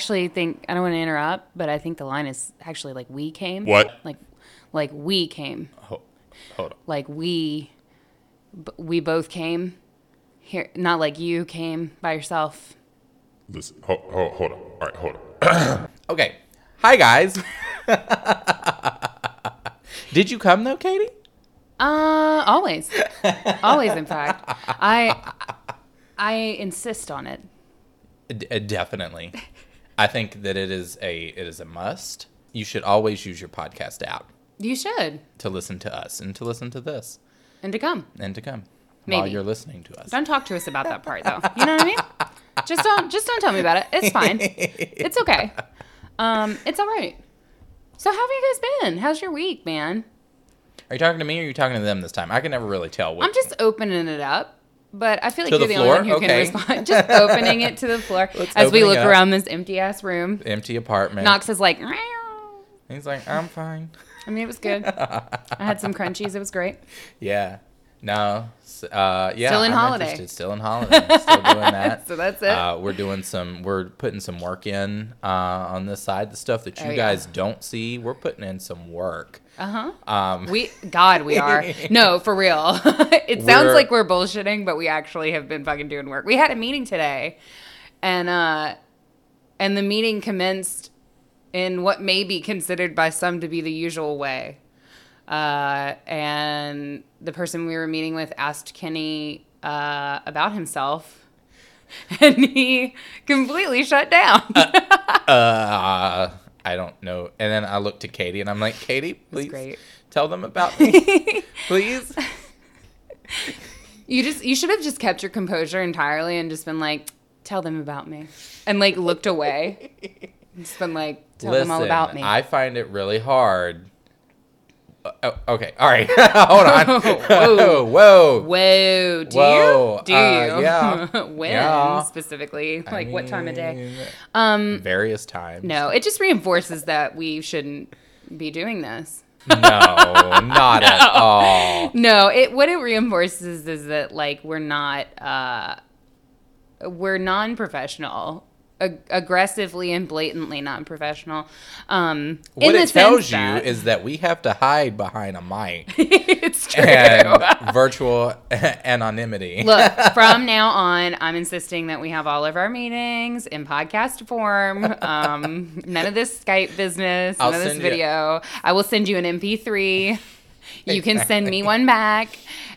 actually think I don't want to interrupt, but I think the line is actually like we came. What? Like like we came. Hold, hold on. Like we b- we both came. Here not like you came by yourself. Listen, hold, hold, hold on. All right, hold on. Okay. Hi, guys. Did you come, though, Katie? Uh always. always in fact. I I insist on it. D- uh, definitely. I think that it is a it is a must. You should always use your podcast app You should. to listen to us and to listen to this And to come. and to come while you're listening to us. Don't talk to us about that part though. You know what I mean? Just don't just don't tell me about it. It's fine. It's okay. Um, it's all right. So how have you guys been? How's your week, man? Are you talking to me or are you talking to them this time? I can never really tell. What, I'm just opening it up, but I feel like To you're the the, only one who Okay. can respond. Just opening it to the floor Let's as we look up. around this empty ass room. empty apartment. Knox is like, "Meow." He's like, I'm fine. I mean, it was good. I had some crunchies. It was great. Yeah. No. Uh, yeah. Still in I'm holiday. interested. Still in holiday. Still doing that. So that's it. Uh, we're doing some. We're putting some work in uh, on this side. The stuff that you Oh, yeah. guys don't see, we're putting in some work. Uh huh. Um, We, God, we are. No, for real. it sounds We're- like we're bullshitting, but we actually have been fucking doing work. We had a meeting today, and uh, and the meeting commenced in what may be considered by some to be the usual way. Uh, and the person we were meeting with asked Kenny uh, about himself, and he completely shut down. uh, I don't know. And then I looked to Katie, and I'm like, Katie, please tell them about me, please. You just you should have just kept your composure entirely and just been like, tell them about me. And like looked away. just been like, tell them all about me. I find it really hard. Uh, oh, okay, all right. Hold on. Whoa. Whoa. Whoa, do Whoa, you? Do uh, you? yeah. when Yeah. specifically? I Like what time of day? Um Various times. no, it just reinforces that we shouldn't be doing this. No, not at all. No, it what it reinforces is that like we're not uh we're non-professional. Ag- aggressively and blatantly non-professional. Um What it tells you that- is that we have to hide behind a mic it's true. and virtual anonymity. Look, from now on, I'm insisting that we have all of our meetings in podcast form. Um, none of this Skype business, I'll none of this send you- video. I will send you an MP3. You can send me one back,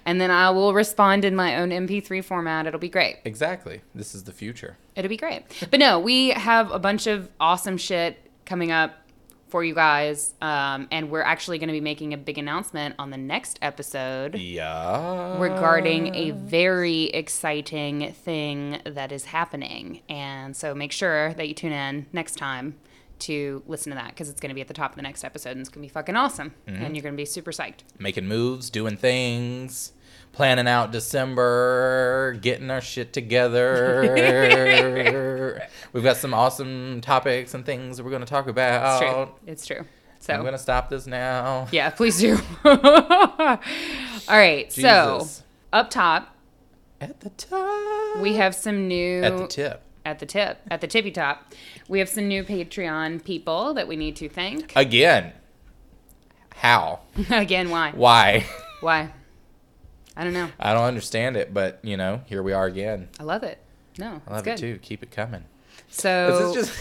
and then I will respond in my own MP3 format. It'll be great. Exactly. This is the future. It'll be great. But no, we have a bunch of awesome shit coming up for you guys, um, and we're actually going to be making a big announcement on the next episode Yeah. regarding a very exciting thing that is happening. And so make sure that you tune in next time to listen to that because it's going to be at the top of the next episode and it's going to be fucking awesome. Mm-hmm. And you're going to be super psyched. Making moves, doing things, planning out December, getting our shit together. We've got some awesome topics and things that we're going to talk about. It's true. It's true. So, I'm going to stop this now. yeah, please do. All right. So, up top, At the top. we have some new. At the tip. At the tip, at the tippy top, we have some new Patreon people that we need to thank. Again. How? Again, why? Why? Why? I don't know. I don't understand it, but you know, here we are again. I love it. No, I love it's good. it too. Keep it coming. So just,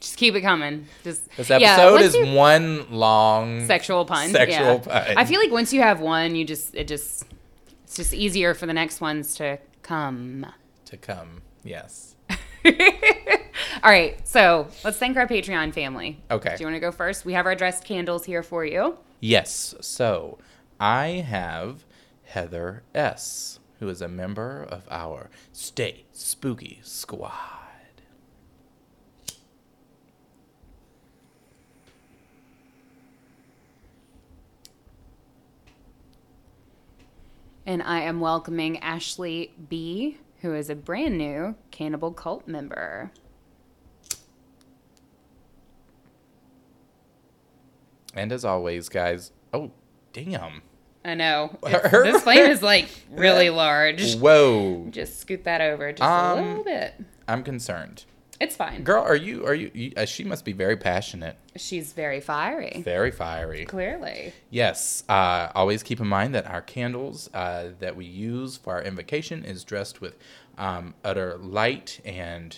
just keep it coming. Just this episode once is you- one long sexual pun. Sexual yeah. pun. I feel like once you have one, you just it just it's just easier for the next ones to come. to come. Yes. All right, so let's thank our Patreon family. Okay. Do you want to go first? We have our dressed candles here for you. Yes. So I have Heather S, who is a member of our Stay Spooky Squad. And I am welcoming Ashley B, who is a brand new Cannibal Cult member. And as always, guys, oh, damn. I know. This flame is like really large. Whoa. Just scoot that over just Um, a little bit. I'm concerned. It's fine. Girl, are you are you, you uh, she must be very passionate, She's very fiery. very fiery. Clearly. Yes. Uh, always keep in mind that our candles uh, that we use for our invocation is dressed with um, utter light and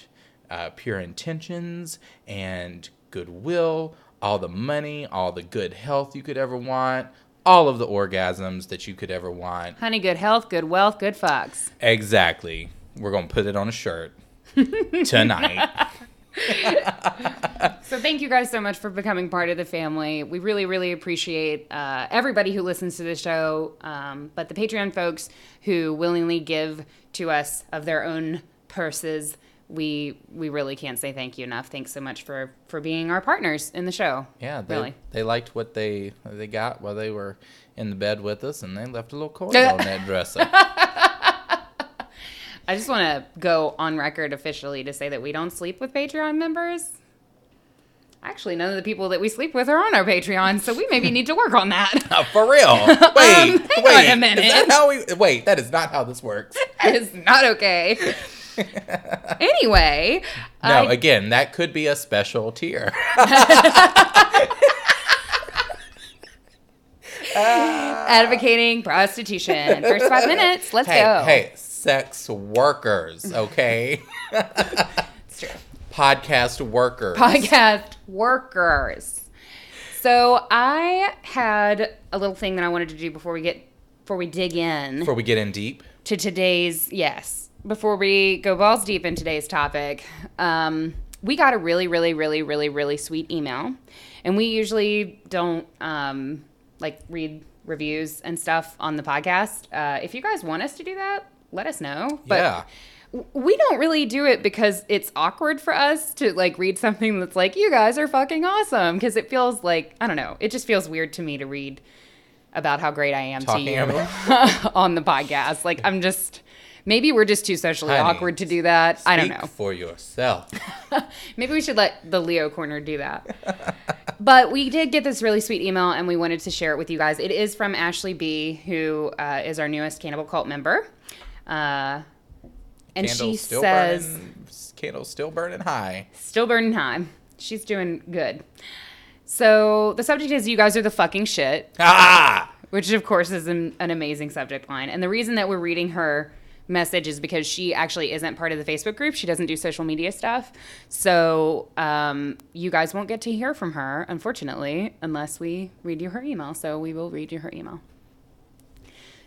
uh, pure intentions and goodwill, all the money, all the good health you could ever want, all of the orgasms that you could ever want. Honey, good health, good wealth, good fucks. Exactly. We're going to put it on a shirt tonight. So thank you guys so much for becoming part of the family. We really, really appreciate uh, everybody who listens to the show, um, but the Patreon folks who willingly give to us of their own purses. We we really can't say thank you enough. Thanks so much for for being our partners in the show. Yeah, they, really. they liked what they they got while they were in the bed with us, and they left a little coin on that dresser. I just want to go on record officially to say that we don't sleep with Patreon members. Actually, none of the people that we sleep with are on our Patreon, so we maybe need to work on that. Uh, for real? Wait, Um, hang on a minute. Is that how we? Wait, that is not how this works. it's not okay. anyway, No, I- again, that could be a special tier. advocating prostitution. First five minutes, let's hey, go. hey, sex workers, okay? It's true. Podcast workers. Podcast workers. So I had a little thing that I wanted to do before we get before we dig in Before we get in deep, to today's yes. Before we go balls deep in today's topic, um, we got a really, really, really, really, really sweet email, and we usually don't um, like read reviews and stuff on the podcast. Uh, if you guys want us to do that, let us know. But yeah. we don't really do it because it's awkward for us to like read something that's like you guys are fucking awesome. Because it feels like I don't know it just feels weird to me to read about how great I am Talking to you on the podcast. Like I'm just maybe we're just too socially Honey, awkward to do that. I don't know. for yourself. maybe we should let the Leo corner do that. But we did get this really sweet email and we wanted to share it with you guys. It is from Ashley B who uh, is our newest Cannibal Cult member uh, and she still says burning. Candles still burning high. Still burning high. She's doing good. So the subject is you guys are the fucking shit, Ah! which of course is an, an amazing subject line. And the reason that we're reading her message is because she actually isn't part of the Facebook group. She doesn't do social media stuff. So um, you guys won't get to hear from her, unfortunately, unless we read you her email. So we will read you her email.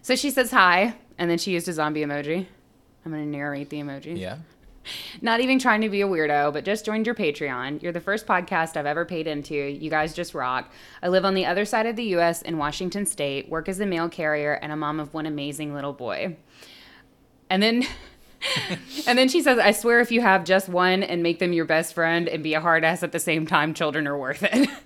So she says hi, and then she used a zombie emoji. I'm going to narrate the emoji. Yeah. Not even trying to be a weirdo, but just joined your Patreon. You're the first podcast I've ever paid into. You guys just rock. I live on the other side of the US in Washington State, work as a mail carrier, and a mom of one amazing little boy. And then and then she says, I swear if you have just one and make them your best friend and be a hard ass at the same time, children are worth it.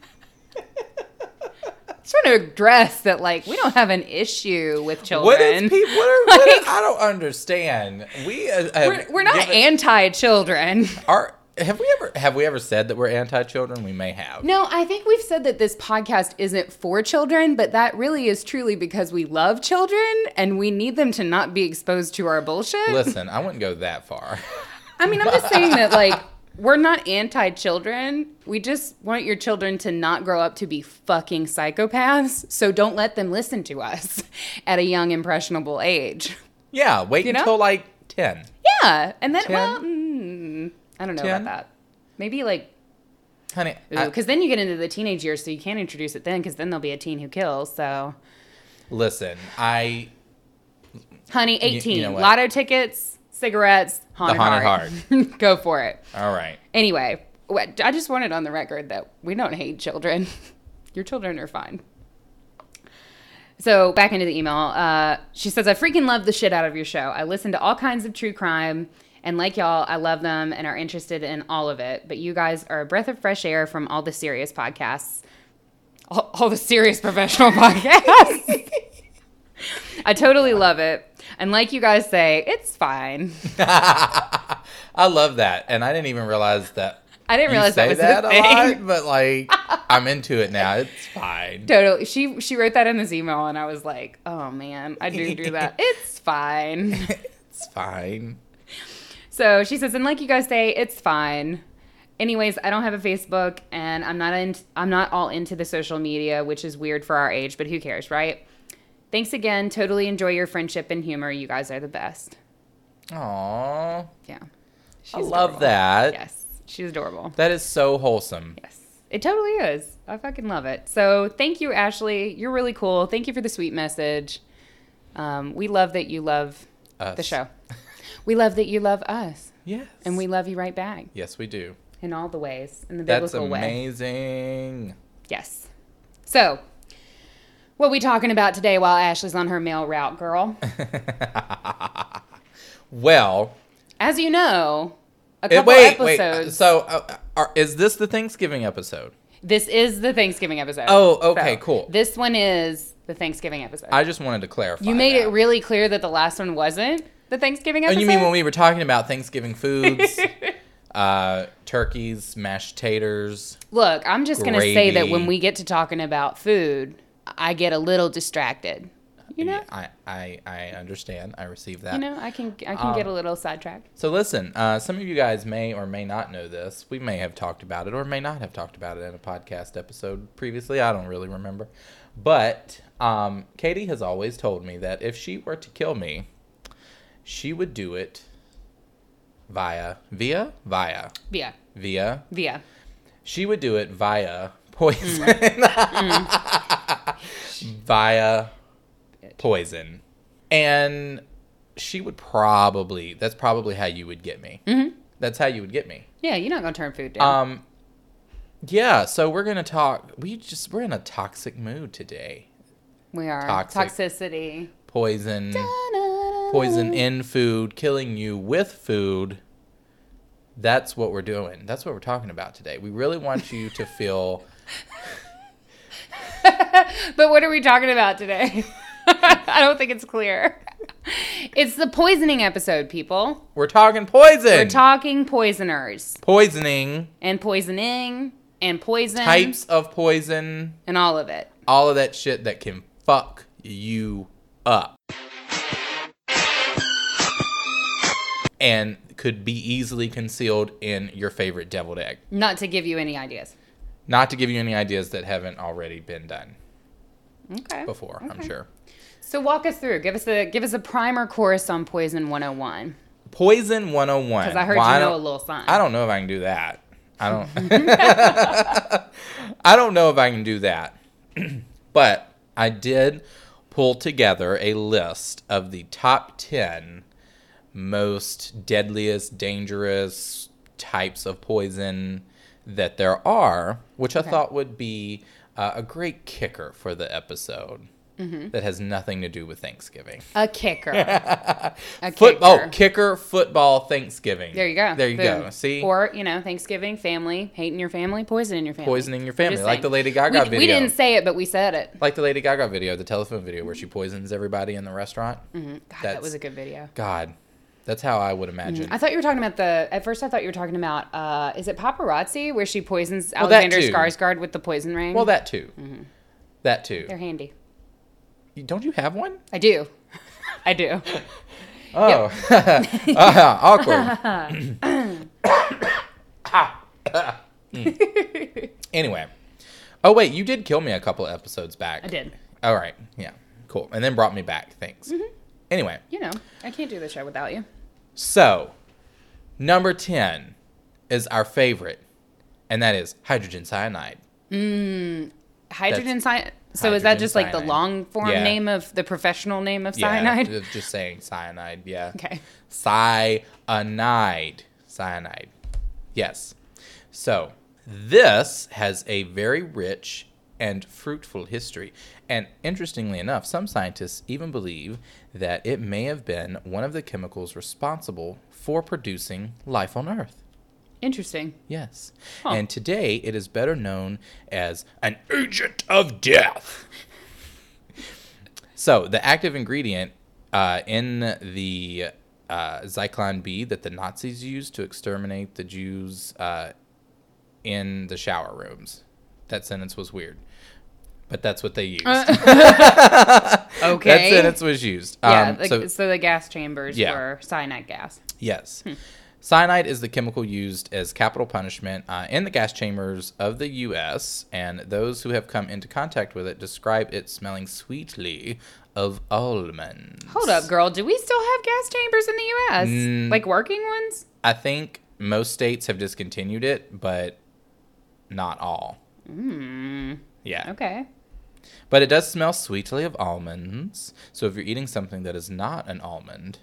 Trying to address that like we don't have an issue with children. What is people? What are, what Like- are- I don't understand. We uh, we're, we're not anti-children. Are have we ever have we ever said that we're anti-children? We may have. No, I think we've said that this podcast isn't for children, but that really is truly because we love children and we need them to not be exposed to our bullshit. Listen, I wouldn't go that far. I mean, I'm just saying that, like, we're not anti children. We just want your children to not grow up to be fucking psychopaths. So don't let them listen to us at a young, impressionable age. Yeah, wait You know? until like ten. Yeah. And then, Ten? well, mm, I don't know Ten? about that. Maybe like Honey, because then you get into the teenage years, so you can't introduce it then, because then there'll be a teen who kills. So, listen, I honey, you eighteen, know lotto tickets, cigarettes, haunted, haunted heart. Go for it. all right. Anyway, I just wanted on the record that we don't hate children. Your children are fine. So back into the email. Uh, she says, "I freaking love the shit out of your show. I listen to all kinds of true crime." And like y'all, I love them and are interested in all of it. But you guys are a breath of fresh air from all the serious podcasts, all, all the serious professional podcasts. I totally love it. And like you guys say, it's fine. I love that, and I didn't even realize that. I didn't realize that was that a a thing. lot, but like, I'm into it now. It's fine. Totally. She she wrote that in this email, and I was like, oh man, I do do that. it's fine. It's fine. So she says, and like you guys say, it's fine. Anyways, I don't have a Facebook, and I'm not in, I'm not all into the social media, which is weird for our age, but who cares, right? Thanks again. Totally enjoy your friendship and humor. You guys are the best. Aww. Yeah. I She's love adorable. that. Yes, she's adorable. That is so wholesome. Yes, it totally is. I fucking love it. So thank you, Ashley. You're really cool. Thank you for the sweet message. Um, we love that you love Us. the show. We love that you love us, Yes. and we love you right back Yes, we do. in all the ways, in the That's biblical way. amazing. Yes. So, what we talking about today while Ashley's on her mail route, girl? Well, As you know, a couple wait, wait. episodes. So, uh, are, is this the Thanksgiving episode? this is the Thanksgiving episode. Oh, okay, So, cool. This one is the Thanksgiving episode. I just wanted to clarify. you made that. it really clear that the last one wasn't the Thanksgiving Oh, episode. you mean when we were talking about Thanksgiving foods, uh, turkeys, mashed taters? Look, I'm just gonna say that when we get to talking about food, I get a little distracted. You know, I, I, I understand. I receive that. you know, I can I can get Um, a little sidetracked. So listen, uh, some of you guys may or may not know this. We may have talked about it or may not have talked about it in a podcast episode previously. I don't really remember. But um, Katie has always told me that if she were to kill me, she would do it via, via, via, Via, via. via. She would do it via poison. Mm. via poison. And she would probably, that's probably how you would get me. Mhm. That's how you would get me. Yeah, you're not gonna turn food down. Um, yeah, so we're gonna talk. We just we're in a toxic mood today. we are toxic. toxicity. Poison, poison in food, killing you with food. That's what we're doing. That's what we're talking about today. We really want you to feel. But what are we talking about today? I don't think it's clear. It's the poisoning episode, people. We're talking poison. We're talking poisoners poisoning, and poisoning and poison types of poison, and all of it. all of that shit that can fuck you up. And could be easily concealed in your favorite deviled egg. Not to give you any ideas. Not to give you any ideas that haven't already been done Okay. before, I'm sure. So walk us through. Give us a give us a primer course on Poison 101. Poison 101. Because I heard Well, you know a little sign. I don't know if I can do that. I don't I don't know if I can do that. but I did pull together a list of the top 10 most deadliest, dangerous types of poison that there are, which I thought would be uh, a great kicker for the episode. Mm-hmm. That has nothing to do with Thanksgiving. A kicker. a Foot, kicker. oh, kicker football Thanksgiving. There you go. There you Boom. go. See, Or, you know, Thanksgiving, family, hating your family, poisoning your family. poisoning your family, like saying. the Lady Gaga we, video. we didn't say it, but we said it. like the Lady Gaga video, the telephone video where she poisons everybody in the restaurant. God, that was a good video. God, that's how I would imagine. I thought you were talking about the. At first, I thought you were talking about. Uh, is it paparazzi where she poisons Well, Alexander. Skarsgård with the poison ring? well, that too. That too. Mm-hmm. they're handy. You- Don't you have one? I do. I do. Oh, Ah, awkward. Mm. anyway, oh wait, you did kill me a couple episodes back. I did. All right, yeah, cool, and then brought me back. Thanks. Mm-hmm. Anyway, You know, I can't do the show without you. So, number 10 is our favorite, and that is hydrogen cyanide. Mm, hydrogen cyanide. So is that just like the long form Yeah. name of the professional name of cyanide? Yeah, just saying cyanide, yeah. Okay. Cyanide. Cyanide. Yes. So, this has a very rich and fruitful history. And interestingly enough, some scientists even believe that it may have been one of the chemicals responsible for producing life on Earth. Interesting. Yes. Huh. And today it is better known as an agent of death. so, the active ingredient uh, in the uh, Zyklon B that the Nazis used to exterminate the Jews uh, in the shower rooms. That sentence was weird, but that's what they used. Uh, Okay. That sentence was used. yeah. Um, the- so so, the gas chambers Yeah. were cyanide gas. Yes. Cyanide is the chemical used as capital punishment uh, in the gas chambers of the U.S., and those who have come into contact with it describe it smelling sweetly of almonds. Hold up, girl. Do we still have gas chambers in the U.S.? Mm. Like working ones? I think most states have discontinued it, but not all. Mm. Yeah. Okay. But it does smell sweetly of almonds. So if you're eating something that is not an almond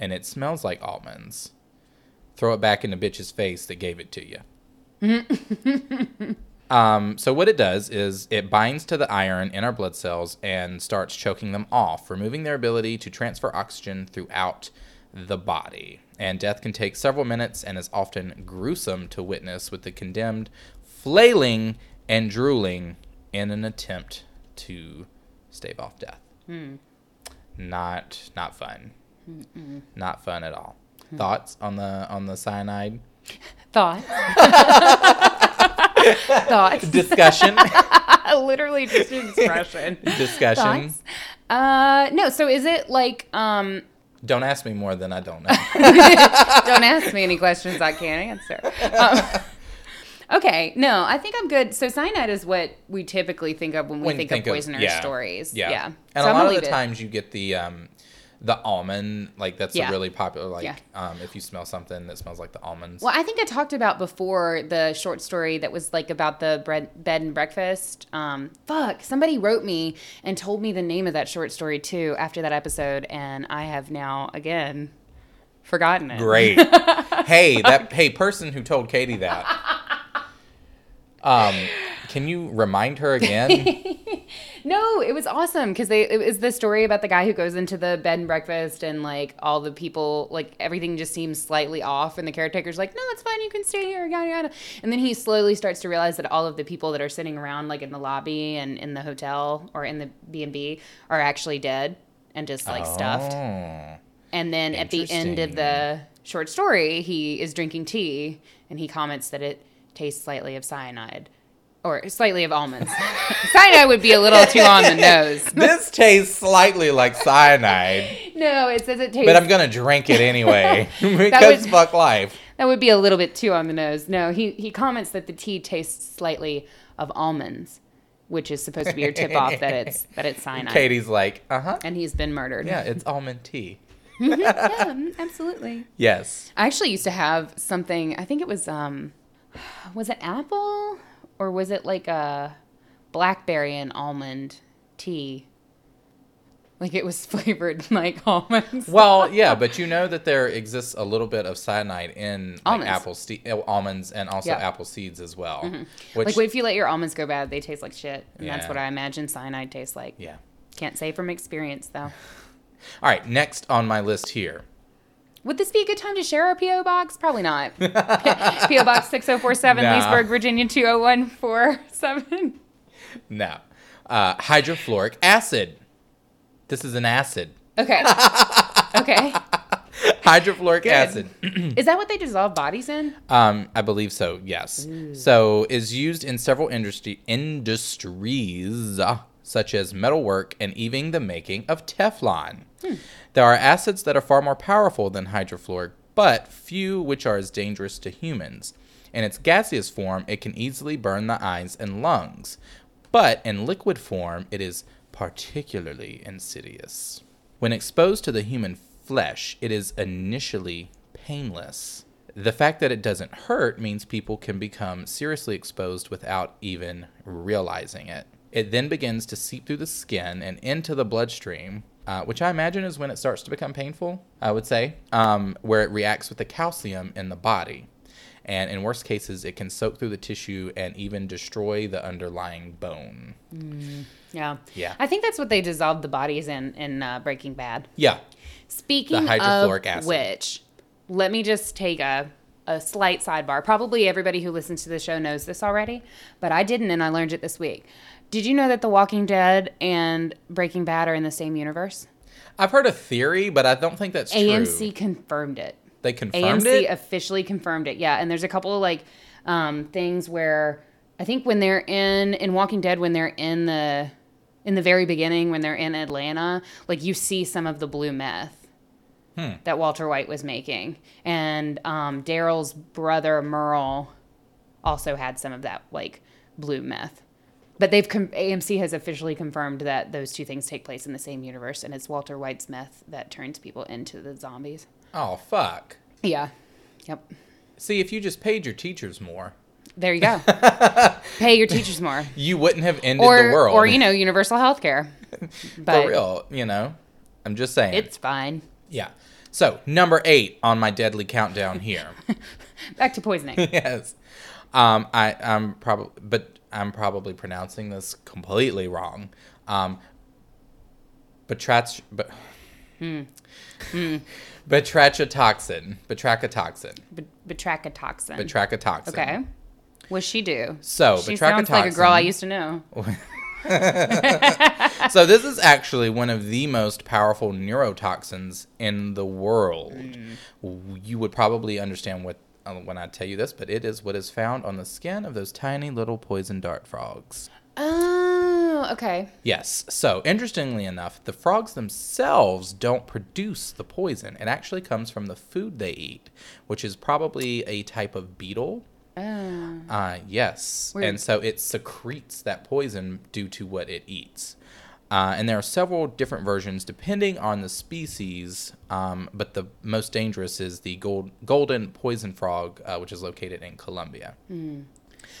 and it smells like almonds, throw it back in the bitch's face that gave it to you. um, so what it does is it binds to the iron in our blood cells and starts choking them off, removing their ability to transfer oxygen throughout the body. And death can take several minutes and is often gruesome to witness with the condemned flailing and drooling in an attempt to stave off death. Not not fun. Not fun at all. Thoughts on the on the cyanide Thoughts. Thoughts. discussion? Literally just an expression. discussion. Thoughts? Uh, no. So is it like um? Don't ask me more than I don't know. Don't ask me any questions I can't answer. Um, okay. No, I think I'm good. So cyanide is what we typically think of when we When think, think of poisoner yeah. stories. Yeah. Yeah. And So a lot of the it. times you get the um the almond, like that's Yeah. a really popular like Yeah. um if you smell something that smells like the almonds. Well, I think I talked about before the short story that was like about the bread, bed and breakfast. Um, fuck, somebody wrote me and told me the name of that short story too after that episode, and I have now again forgotten it. Great. hey, that hey person who told Katie that. Um, can you remind her again? No, it was awesome because they it was the story about the guy who goes into the bed and breakfast and like all the people like everything just seems slightly off and the caretaker's like, no, it's fine, you can stay here, yada yada. And then he slowly starts to realize that all of the people that are sitting around like in the lobby and in the hotel or in the B and B are actually dead and just like stuffed. Oh. And then at the end of the short story, he is drinking tea and he comments that it tastes slightly of cyanide or slightly of almonds. cyanide would be a little too on the nose. This tastes slightly like cyanide, No, it says it tastes. but I'm gonna drink it anyway because would- fuck life. that would be a little bit too on the nose. No, he he comments that the tea tastes slightly of almonds, which is supposed to be your tip off that it's that it's cyanide. Katie's like, uh huh. And he's been murdered. Yeah, it's almond tea. yeah, mm, absolutely. Yes. I actually used to have something. I think it was um, was it apple or was it like a blackberry and almond tea? Like it was flavored like almonds. Well, yeah, but you know that there exists a little bit of cyanide in like Almonds. apple ste- uh, almonds and also Yeah. Mm-hmm. apple seeds as well. Which, like if you let your almonds go bad, they taste like shit, and that's what I imagine cyanide tastes like. yeah. Can't say from experience though. All right, next on my list here. Would this be a good time to share our PO box? Probably not. PO box six zero four seven, Nah. Leesburg, Virginia two zero one four seven. No. Uh, hydrofluoric acid. This is an acid. Okay. Okay. Hydrofluoric acid. Is that what they dissolve bodies in? Um, I believe so. Yes. So is used in several industry industries such as metalwork and even the making of Teflon. There are acids that are far more powerful than hydrofluoric, but few which are as dangerous to humans. In its gaseous form, it can easily burn the eyes and lungs, but in liquid form, it is particularly insidious. When exposed to the human flesh, it is initially painless. The fact that it doesn't hurt means people can become seriously exposed without even realizing it. It then begins to seep through the skin and into the bloodstream, uh, which I imagine is when it starts to become painful, I would say, um, where it reacts with the calcium in the body. And in worst cases, it can soak through the tissue and even destroy the underlying bone. Yeah. Yeah. I think that's what they dissolved the bodies in in uh, Breaking Bad. Yeah. Speaking of acid. which, let me just take a a slight sidebar. Probably everybody who listens to the show knows this already, but I didn't, and I learned it this week. Did you know that The Walking Dead and Breaking Bad are in the same universe? I've heard a theory, but I don't think that's true. AMC confirmed it. They confirmed AMC it. AMC officially confirmed it. Yeah, and there's a couple of like um, things where I think when they're in in Walking Dead, when they're in the in the very beginning, when they're in Atlanta, like you see some of the blue meth that Walter White was making, and um, Daryl's brother Merle also had some of that like blue meth. But they've com- AMC has officially confirmed that those two things take place in the same universe, and it's Walter White's meth that turns people into the zombies. Oh fuck. Yeah. Yep. See, if you just paid your teachers more, There you go. Pay your teachers more. you wouldn't have ended or, the world. or you know, universal health care. But for real, you know. I'm just saying. it's fine. yeah. So number eight on my deadly countdown here. Back to poisoning. yes. Um, I, I'm probably, but I'm probably pronouncing this completely wrong. Um, batrach, but, Hmm. batrachatoxin, batrachatoxin, B- batrachotoxin. okay. What's she do? So She sounds like a girl I used to know. so this is actually one of the most powerful neurotoxins in the world. You would probably understand what when I tell you this, but it is what is found on the skin of those tiny little poison dart frogs. Oh, okay. Yes. So, interestingly enough, the frogs themselves don't produce the poison. It actually comes from the food they eat, which is probably a type of beetle. Oh. Uh, yes. Weird. And so it secretes that poison due to what it eats. Uh, and there are several different versions depending on the species, um, but the most dangerous is the gold, golden poison frog, uh, which is located in Colombia.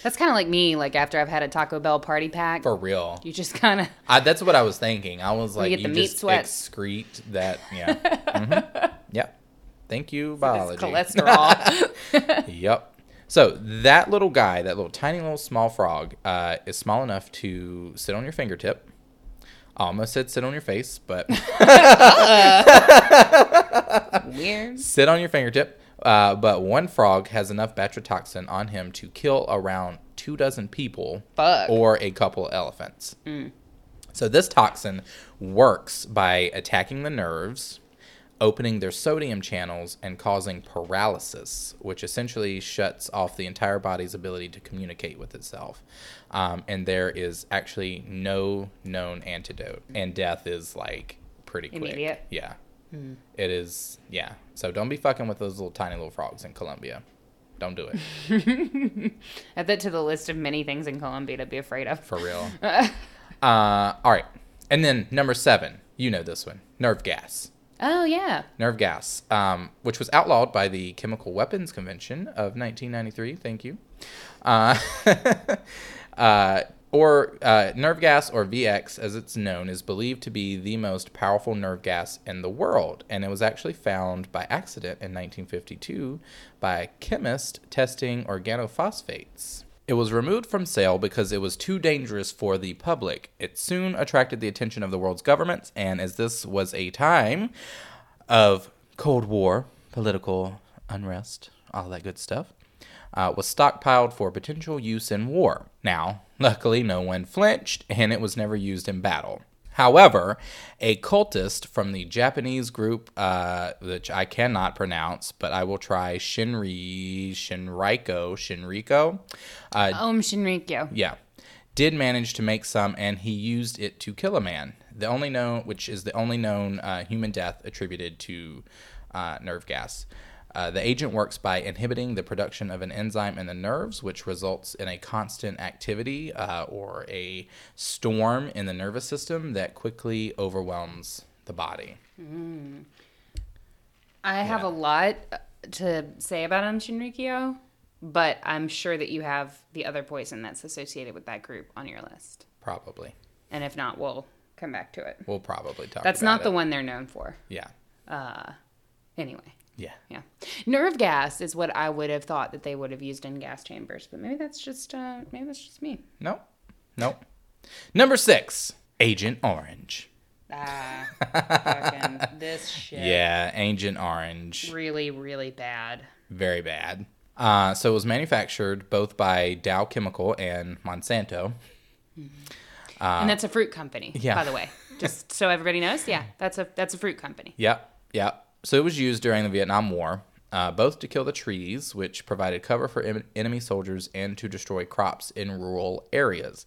That's kind of like me. Like after I've had a Taco Bell party pack, For real. you just kind of that's what I was thinking. I was like, get you the meat just sweats. excrete that. Yeah. hmm Yep. Thank you, biology. cholesterol. Yep. So that little guy, that little tiny little small frog, uh, is small enough to sit on your fingertip. Almost said sit on your face, but Weird. sit on your fingertip. Uh, but one frog has enough batratoxin on him to kill around two dozen people Fuck. or a couple elephants. So this toxin works by attacking the nerves, opening their sodium channels, and causing paralysis, which essentially shuts off the entire body's ability to communicate with itself. Um, and there is actually no known antidote, and death is like pretty quick. Immediate? Yeah. It is, yeah. So don't be fucking with those little tiny little frogs in Colombia. Don't do it. Add that to the list of many things in Colombia to be afraid of. For real. uh, all right. And then number seven, you know this one nerve gas. Oh yeah. Nerve gas, um, which was outlawed by the Chemical Weapons Convention of 1993. Thank you. Uh, uh, or uh, nerve gas, or VX as it's known, is believed to be the most powerful nerve gas in the world. And it was actually found by accident in 1952 by a chemist testing organophosphates. It was removed from sale because it was too dangerous for the public. It soon attracted the attention of the world's governments, and as this was a time of Cold War, political unrest, all that good stuff, uh, was stockpiled for potential use in war. Now, luckily, no one flinched, and it was never used in battle. However, a cultist from the Japanese group, uh, which I cannot pronounce, but I will try Shinri, Shinriko, Shinriko, uh, Aum Shinrikyo. yeah, did manage to make some, and he used it to kill a man. The only known, which is the only known uh, human death attributed to uh, nerve gas. Uh, the agent works by inhibiting the production of an enzyme in the nerves, which results in a constant activity uh, or a storm in the nervous system that quickly overwhelms the body. I have a lot to say about Aum Shinrikyo, but I'm sure that you have the other poison that's associated with that group on your list. Probably, And if not, we'll come back to it. we'll probably talk. That's not the one they're known for. Yeah, Uh, anyway, yeah. yeah. Nerve gas is what I would have thought that they would have used in gas chambers, but maybe that's just uh, maybe that's just me. Nope, nope. Number six, Agent Orange. Ah, fucking this shit. Yeah, Agent Orange. Really, really bad. Very bad. Uh, so it was manufactured both by Dow Chemical and Monsanto. and that's a fruit company, Uh, yeah. by the way. Just so everybody knows, yeah, that's a that's a fruit company. Yep, yep. So it was used during the Vietnam War. uh, both to kill the trees, which provided cover for em- enemy soldiers, and to destroy crops in rural areas.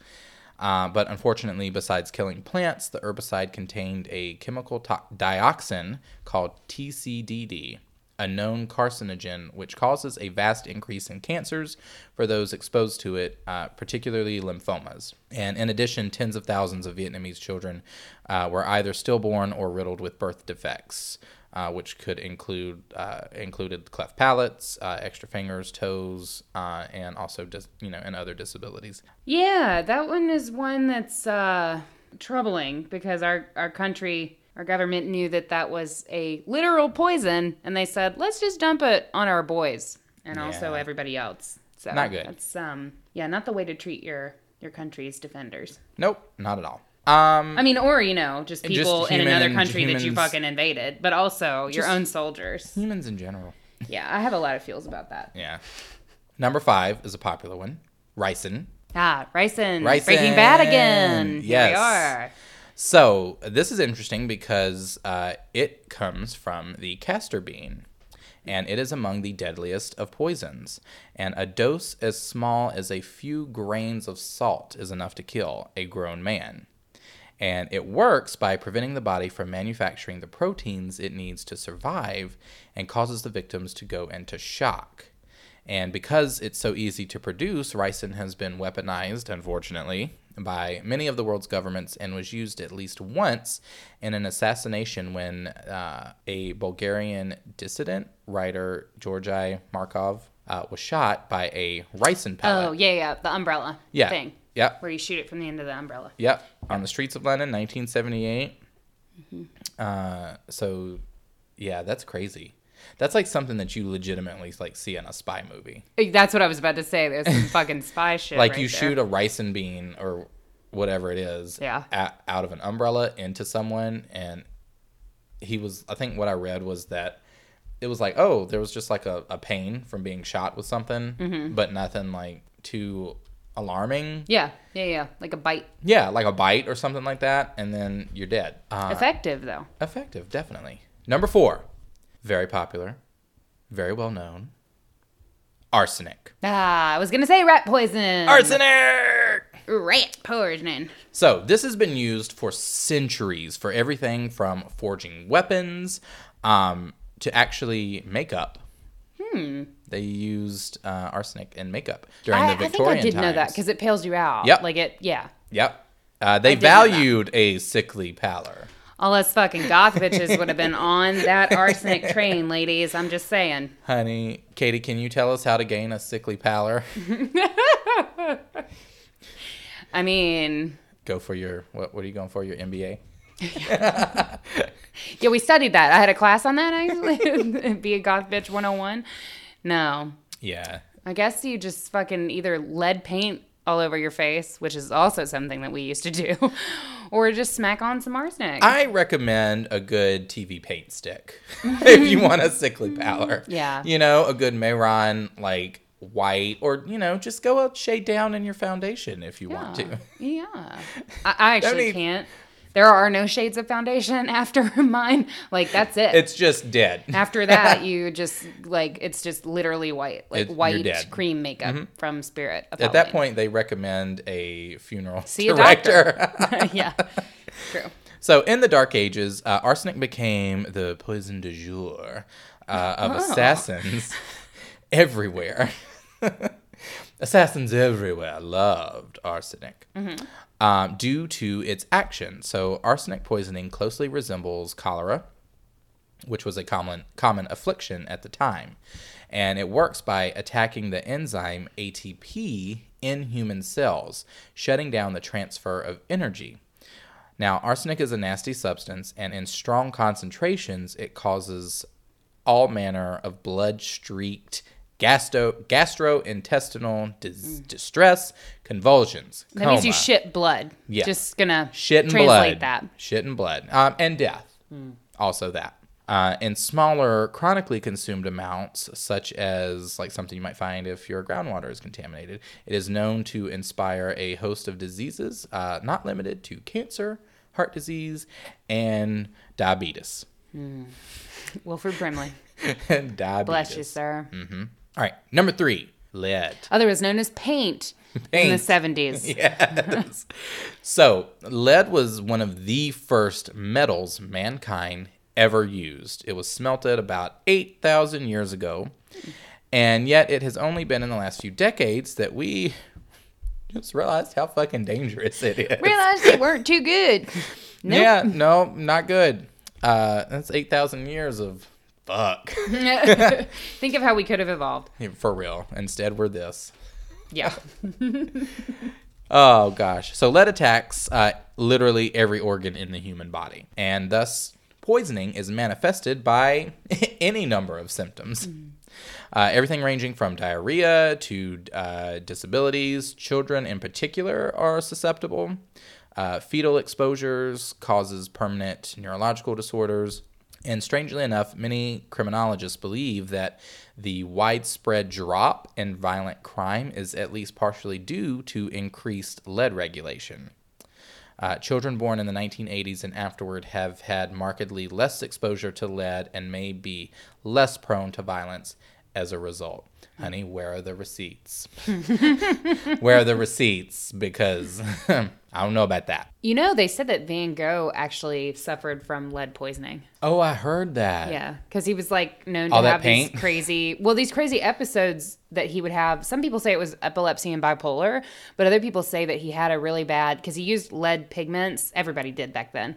Uh, but unfortunately, besides killing plants, the herbicide contained a chemical to- dioxin called TCDD, a known carcinogen which causes a vast increase in cancers for those exposed to it, uh, particularly lymphomas. And in addition, tens of thousands of Vietnamese children uh, were either stillborn or riddled with birth defects. Uh, which could include uh, included cleft palates, uh, extra fingers, toes, uh, and also dis- you know and other disabilities. Yeah, that one is one that's uh, troubling because our our country, our government knew that that was a literal poison, and they said, let's just dump it on our boys and also everybody else. So Not good. That's um, yeah, not the way to treat your your country's defenders. Nope, not at all. Um, I mean, or you know, just Just people in another country that you fucking invaded, but also your own soldiers. humans in general. Yeah, I have a lot of feels about that. Yeah. Number five is a popular one. Ricin. Ah, Ryson, Ricin. Breaking Bad again. Here we Yes. are. So this is interesting because uh, it comes from the castor bean, and it is among the deadliest of poisons. And a dose as small as a few grains of salt is enough to kill a grown man. And it works by preventing the body from manufacturing the proteins it needs to survive and causes the victims to go into shock. And because it's so easy to produce, ricin has been weaponized, unfortunately, by many of the world's governments and was used at least once in an assassination when uh, a Bulgarian dissident writer, Georgi Markov, uh, was shot by a ricin pellet. Oh yeah, yeah, the umbrella Yeah. thing Yep. where you shoot it from the end of the umbrella. Yep, on the streets of London, 1978. Mm-hmm. Uh, so, yeah, that's crazy. That's like something that you legitimately like see in a spy movie. That's what I was about to say. There's some fucking spy shit. like right you there. shoot a rice and bean or whatever it is Yeah. a- out of an umbrella into someone, and he was. I think what I read was that it was like, oh, there was just like a, a pain from being shot with something, Mm-hmm. but nothing like too alarming. Yeah, yeah, yeah, like a bite. Yeah, like a bite or something like that, and then you're dead. Uh, Effective though. Effective, definitely. Number four, very popular, very well known. Arsenic. Ah, I was gonna say rat poison. Arsenic! Rat poisoning. So, this has been used for centuries for everything from forging weapons um, to actually makeup. Hmm. They used uh, arsenic in makeup during I, the I think I did know that because it pales you out. Yep. Like it. Yeah. Yep. Uh, they did know that. valued a sickly pallor. All us fucking goth bitches would have been on that arsenic train, ladies. I'm just saying. Honey, Katie, can you tell us how to gain a sickly pallor? I mean, Go for your what? What are you going for? Your MBA? yeah, we studied that. I had a class on that actually. Be a goth bitch 101. No, Yeah. I guess you just fucking either lead paint all over your face, which is also something that we used to do, or just smack on some arsenic. I recommend a good TV paint stick if you want a sickly pallor. Yeah. You know, a good Mehron like white, or you know, just go a shade down in your foundation if you want to. Yeah. I, I actually need- can't. There are no shades of foundation after mine. Like that's it. It's just dead. after that, you just like it's just literally white, like It- white. Mm-hmm. cream makeup from Spirit. At that point, they recommend a funeral See a director. yeah, true. So, in the Dark Ages, uh, arsenic became the poison du jour uh, of Oh. assassins everywhere. assassins everywhere loved arsenic Mm-hmm. Um, due to its action. So, arsenic poisoning closely resembles cholera, which was a common common affliction at the time, and it works by attacking the enzyme ATP in human cells, shutting down the transfer of energy. Now, arsenic is a nasty substance, and in strong concentrations, it causes all manner of blood streaked gastro- gastrointestinal dis- distress, convulsions. That means you shit blood. Yeah. Just gonna shit and translate blood. that. Shit and blood. Um, and death. Also that. Uh, in smaller, chronically consumed amounts, such as like something you might find if your groundwater is contaminated, it is known to inspire a host of diseases, uh, not limited to cancer, heart disease, and diabetes. Wilford Brimley. and diabetes. Bless you, sir. All right, number three, lead. Otherwise known as paint, in the 70s. Yes. so, lead was one of the first metals mankind ever used. It was smelted about 8,000 years ago. And yet, it has only been in the last few decades that we just realized how fucking dangerous it is. Realized they weren't too good. Nope. Yeah, no, not good. Uh, that's 8,000 years of fuck. Think of how we could have evolved. For real. Instead, we're this. Yeah. Oh gosh. So lead attacks uh, literally every organ in the human body, and thus poisoning is manifested by any number of symptoms. Uh, everything ranging from diarrhea to uh, disabilities. Children, in particular, are susceptible. Uh, fetal exposures causes permanent neurological disorders. And strangely enough, many criminologists believe that the widespread drop in violent crime is at least partially due to increased lead regulation. Uh, children born in the 1980s and afterward have had markedly less exposure to lead and may be less prone to violence as a result. Honey, where are the receipts? where are the receipts? Because I don't know about that. You know, they said that Van Gogh actually suffered from lead poisoning. Oh, I heard that. Yeah, because he was like known to All that have these paint? crazy, well, these crazy episodes that he would have. Some people say it was epilepsy and bipolar, but other people say that he had a really bad because he used lead pigments. Everybody did back then.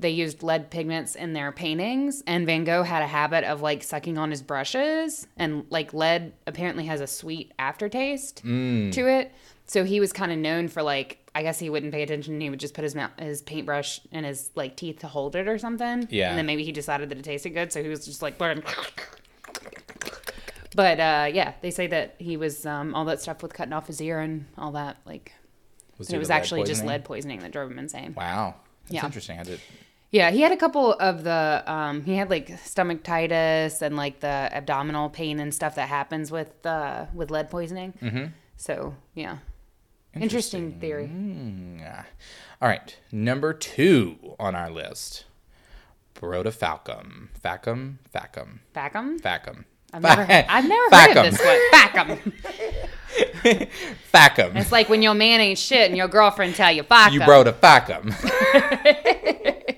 They used lead pigments in their paintings, and Van Gogh had a habit of like sucking on his brushes, and like lead apparently has a sweet aftertaste Mm. to it. So he was kind of known for like, I guess he wouldn't pay attention. He would just put his mouth, his paintbrush in his like teeth to hold it or something. Yeah. And then maybe he decided that it tasted good, so he was just like, "Burn." but uh, yeah, they say that he was um, all that stuff with cutting off his ear and all that. Like, Was it was actually just lead poisoning that drove him insane. Wow. That's Yeah. interesting. I did. Yeah, he had a couple of the um, he had like stomatitis and like the abdominal pain and stuff that happens with uh, with lead poisoning. Mm-hmm. So yeah, interesting, theory. Yeah. All right. Number two on our list. Brodifacoum. Facum. Facum. Facum. Facum. I've never, I've never heard of this one. Facum. Facum. It's like when your man ain't shit and your girlfriend tell you fuck You 'em. brought a facum.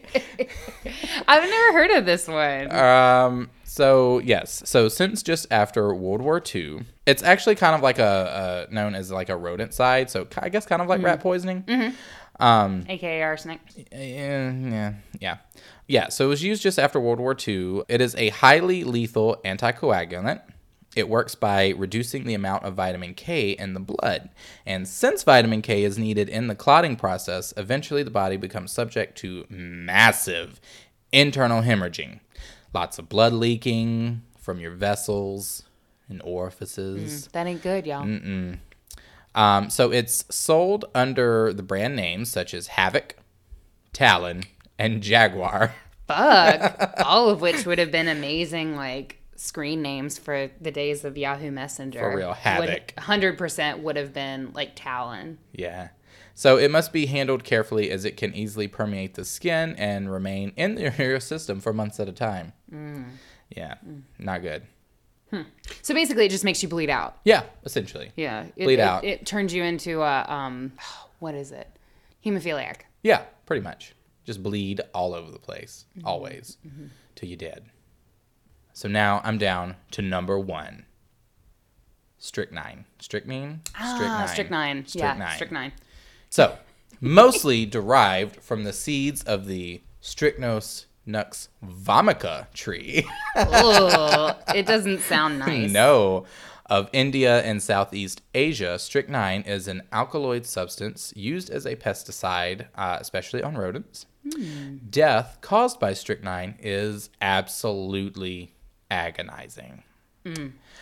I've never heard of this one. Um. So yes. So since just after World War II, it's actually kind of like a uh, known as like a rodenticide. So I guess kind of like rat poisoning. um AKA arsenic. Yeah, yeah, yeah, yeah. So it was used just after World War II. It is a highly lethal anticoagulant. It works by reducing the amount of vitamin K in the blood. And since vitamin K is needed in the clotting process, eventually the body becomes subject to massive internal hemorrhaging. Lots of blood leaking from your vessels and orifices. That ain't good, y'all. Um, so it's sold under the brand names such as Havoc, Talon, and Jaguar. Fuck. All of which would have been amazing, like screen names for the days of Yahoo Messenger. For real, Havoc. Hundred percent would have been like Talon. Yeah. So it must be handled carefully as it can easily permeate the skin and remain in your system for months at a time. Mm. Yeah, mm. not good. Hmm. So basically, it just makes you bleed out. Yeah, essentially. Yeah, it, Bleed it- out. It, turns you into a um, what is it? Hemophiliac. Yeah, pretty much. Just bleed all over the place, mm-hmm. always, mm-hmm. till you're dead. So now I'm down to number one. Strychnine. Strychnine? Ah, strychnine. Yeah, Strychnine. strychnine. So, mostly derived from the seeds of the Strychnos nux vomica tree. Ugh, it doesn't sound nice. no. Of India and Southeast Asia, strychnine is an alkaloid substance used as a pesticide, uh, especially on rodents. Death caused by strychnine is absolutely agonizing.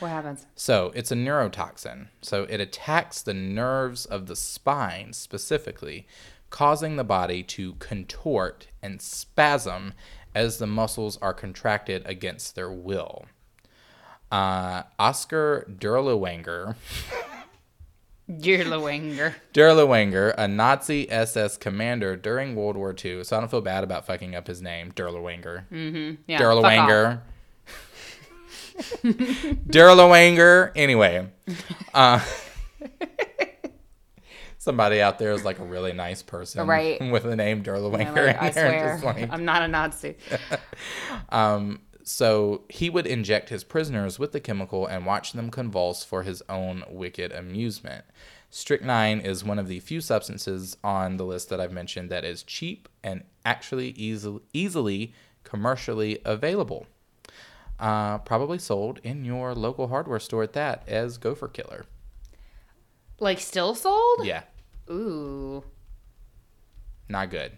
What happens? So it's a neurotoxin. So it attacks the nerves of the spine specifically, causing the body to contort and spasm as the muscles are contracted against their will. Uh, Oscar Durlewanger, Dirlewanger. Derlewanger, a Nazi SS commander during World War II. So I don't feel bad about fucking up his name, Derlewanger. Yeah. Derlewanger. Derlewanger. Anyway, uh, somebody out there is like a really nice person, Right. with the name I'm Derlewanger. like, I swear, like... I'm not a Nazi. so he would inject his prisoners with the chemical and watch them convulse for his own wicked amusement. Strychnine is one of the few substances on the list that I've mentioned that is cheap and actually easily, easily commercially available. Uh, probably sold in your local hardware store at that as Gopher Killer. Like still sold? Yeah, Ooh. not good.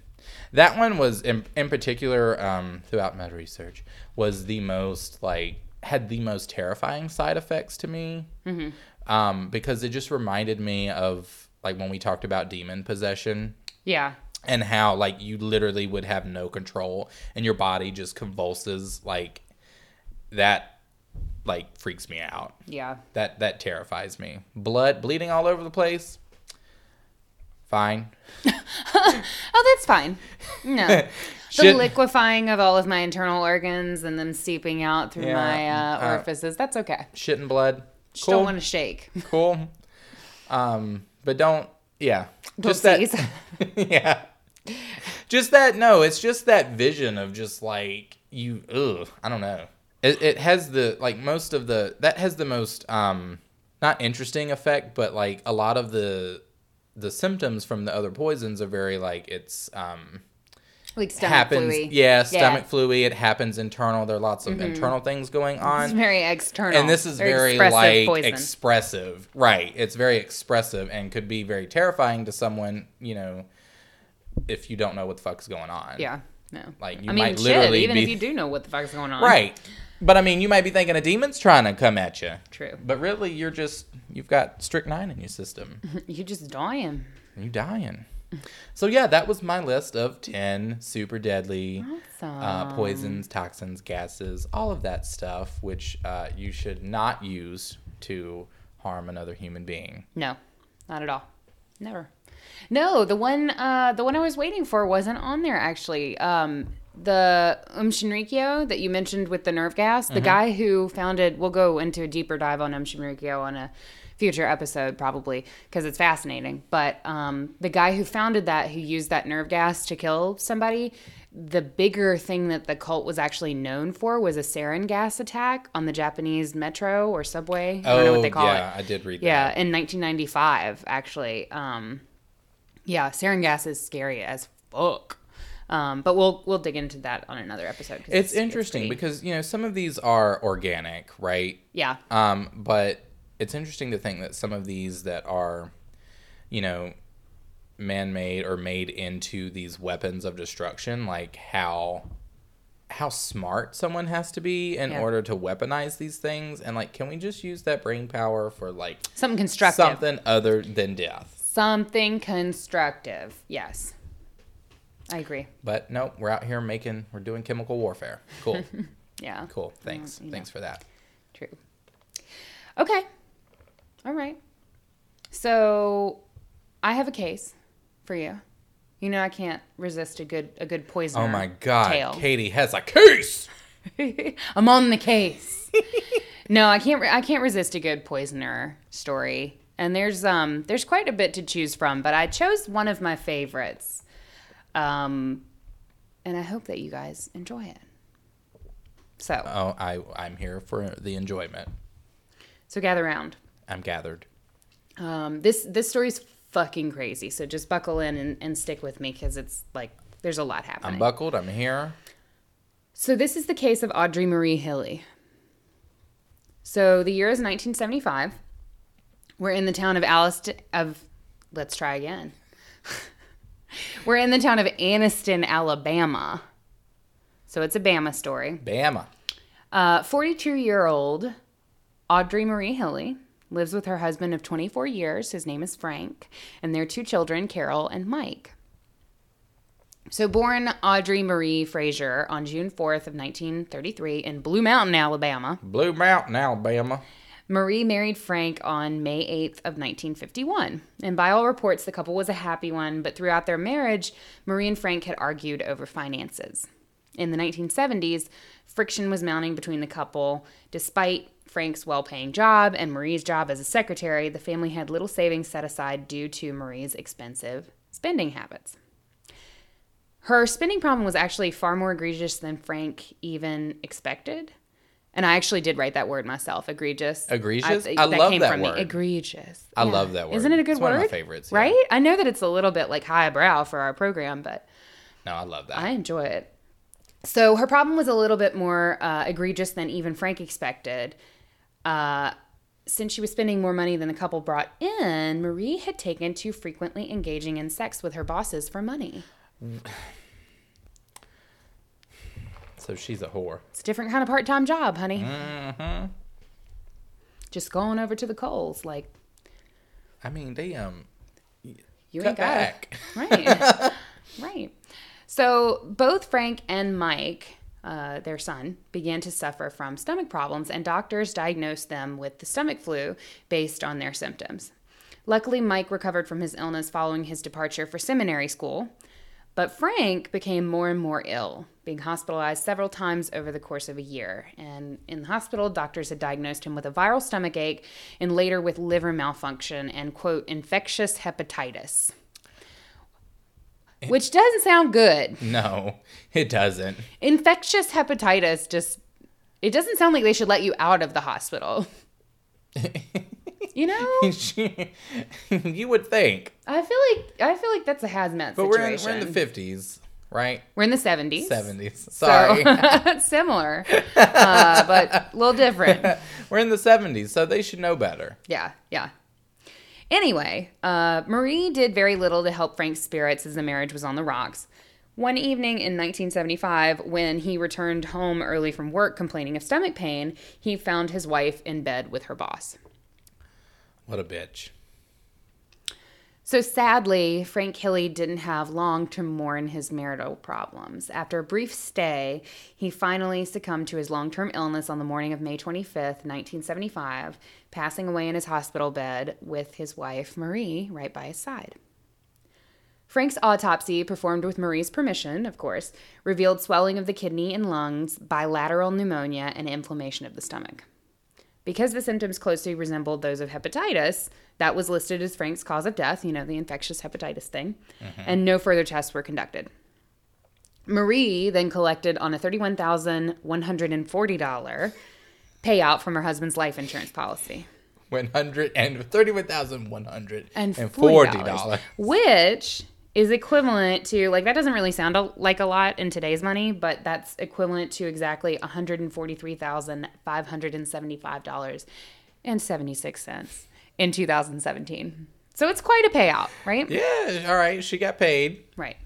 That one was in, in particular um, throughout my research was the most like had the most terrifying side effects to me mm-hmm. um, because it just reminded me of like when we talked about demon possession Yeah. and how like you literally would have no control and your body just convulses like that like freaks me out. Yeah. that that terrifies me. Blood bleeding all over the place. Fine. Oh, that's fine. No. The Should- liquefying of all of my internal organs and them seeping out through Yeah, my uh, uh, orifices, that's okay. shit and blood. Just cool don't want to shake. cool. Um but don't yeah. Don't just that yeah. Just that no it's just that vision of just like you ugh i don't know it, it has the like most of the that has the most um not interesting effect but like a lot of the the symptoms from the other poisons are very like it's um like stomach happens yeah stomach fluey it happens internal there are lots Mm-hmm. of internal things going It's on very external. and this is very expressive like poison. expressive right it's very expressive and could be very terrifying to someone you know if you don't know what the fuck's going on yeah. No. like you I mean, might shit, literally even be if you do know what the fuck's going on. right but i mean you might be thinking a demon's trying to come at you True. but really you're just you've got strychnine in your system You're just dying. and you dying so yeah that was my list of 10 super deadly Awesome. uh, poisons, toxins, gases, all of that stuff, which uh, you should not use to harm another human being. No, not at all. Never. No, the one uh, the one I was waiting for wasn't on there actually. Um, the Um Shinrikyo that you mentioned with the nerve gas, the guy who founded. We'll go into a deeper dive on Um Shinrikyo on a future episode probably because it's fascinating. But um, the guy who founded that, who used that nerve gas to kill somebody. The bigger thing that the cult was actually known for was a sarin gas attack on the Japanese metro or subway. I don't know what they call it. Oh, yeah, I did read that. Yeah, that. in 1995, actually. Um, yeah, sarin gas is scary as fuck. Um, but we'll we'll dig into that on another episode. It's interesting pretty- because you know some of these are organic, right? yeah, Um, but it's interesting to think that some of these that are, you know, man-made or made into these weapons of destruction, like how how smart someone has to be in Yeah. order to weaponize these things, and like, can we just use that brain power for like something constructive. something other than death? Something constructive. Yes, I agree. But nope, we're out here making, we're doing chemical warfare. Cool, Yeah, cool. Thanks, you know. thanks for that. true. Okay, all right. So, I have a case for you. You know, I can't resist a good a good poison. Oh my god, tale. Katie has a case. I'm on the case. no, I can't. Re- I can't resist a good poisoner story. And there's um there's quite a bit to choose from, but I chose one of my favorites. Um, and I hope that you guys enjoy it. So Oh, I I'm here for the enjoyment. so gather round. I'm gathered. Um, this this story's fucking crazy. So just buckle in and, and stick with me because it's like there's a lot happening. I'm buckled. I'm here. So this is the case of Audrey Marie Hilley. So the year is 1975. We're in the town of Alice of let's try again. We're in the town of Anniston, Alabama. So it's a Bama story. Bama. Uh, 42 year old Audrey Marie Hilley lives with her husband of 24 years. His name is Frank, and their two children, Carol and Mike. So, born Audrey Marie Frazier on June 4th of 1933 in Blue Mountain, Alabama, Blue Mountain, Alabama. Marie married Frank on May 8th of 1951. And by all reports, the couple was a happy one, but throughout their marriage, Marie and Frank had argued over finances. In the 1970s, friction was mounting between the couple. Despite Frank's well paying job and Marie's job as a secretary, the family had little savings set aside due to Marie's expensive spending habits. Her spending problem was actually far more egregious than Frank even expected. And I actually did write that word myself, egregious. Egregious? I love that word. Egregious. I love that word. Isn't it a good It's word? one of my favorites, yeah. Right? I know that it's a little bit like highbrow for our program, but No, I love that. I enjoy it. So her problem was a little bit more uh, egregious than even Frank expected. Uh, since she was spending more money than the couple brought in, Marie had taken to frequently engaging in sex with her bosses for money. So she's a whore. It's a different kind of part time job, honey. Mm-hmm. Just going over to the coals, like I mean, they um you cut ain't got back. Right. right. So both Frank and Mike, uh, their son, began to suffer from stomach problems, and doctors diagnosed them with the stomach flu based on their symptoms. Luckily, Mike recovered from his illness following his departure for seminary school. But Frank became more and more ill, being hospitalized several times over the course of a year. And in the hospital, doctors had diagnosed him with a viral stomach ache and later with liver malfunction and, quote, infectious hepatitis. Which doesn't sound good. No, it doesn't. Infectious hepatitis just, it doesn't sound like they should let you out of the hospital. You know? you would think. I feel like, I feel like that's a hazmat But we're in, situation. we're in the fifties, right? We're in the 70s. Seventies. So, Sorry. similar, uh, but a little different. we're in the seventies, so they should know better. Yeah, yeah. Anyway, uh, Marie did very little to help Frank's spirits as the marriage was on the rocks. One evening in 1975, when he returned home early from work complaining of stomach pain, he found his wife in bed with her boss. What a bitch. So sadly, Frank Hilley didn't have long to mourn his marital problems. After a brief stay, he finally succumbed to his long term illness on the morning of May 25th, 1975, passing away in his hospital bed with his wife, Marie, right by his side. Frank's autopsy, performed with Marie's permission, of course, revealed swelling of the kidney and lungs, bilateral pneumonia, and inflammation of the stomach. Because the symptoms closely resembled those of hepatitis, that was listed as Frank's cause of death, you know, the infectious hepatitis thing, mm-hmm. and no further tests were conducted. Marie then collected on a $31,140 payout from her husband's life insurance policy. One hundred and thirty-one thousand one hundred And forty dollars. which is equivalent to like that doesn't really sound a, like a lot in today's money, but that's equivalent to exactly one hundred and forty three thousand five hundred and seventy five dollars and seventy six cents in two thousand seventeen. So it's quite a payout, right? Yeah, all right. She got paid. Right.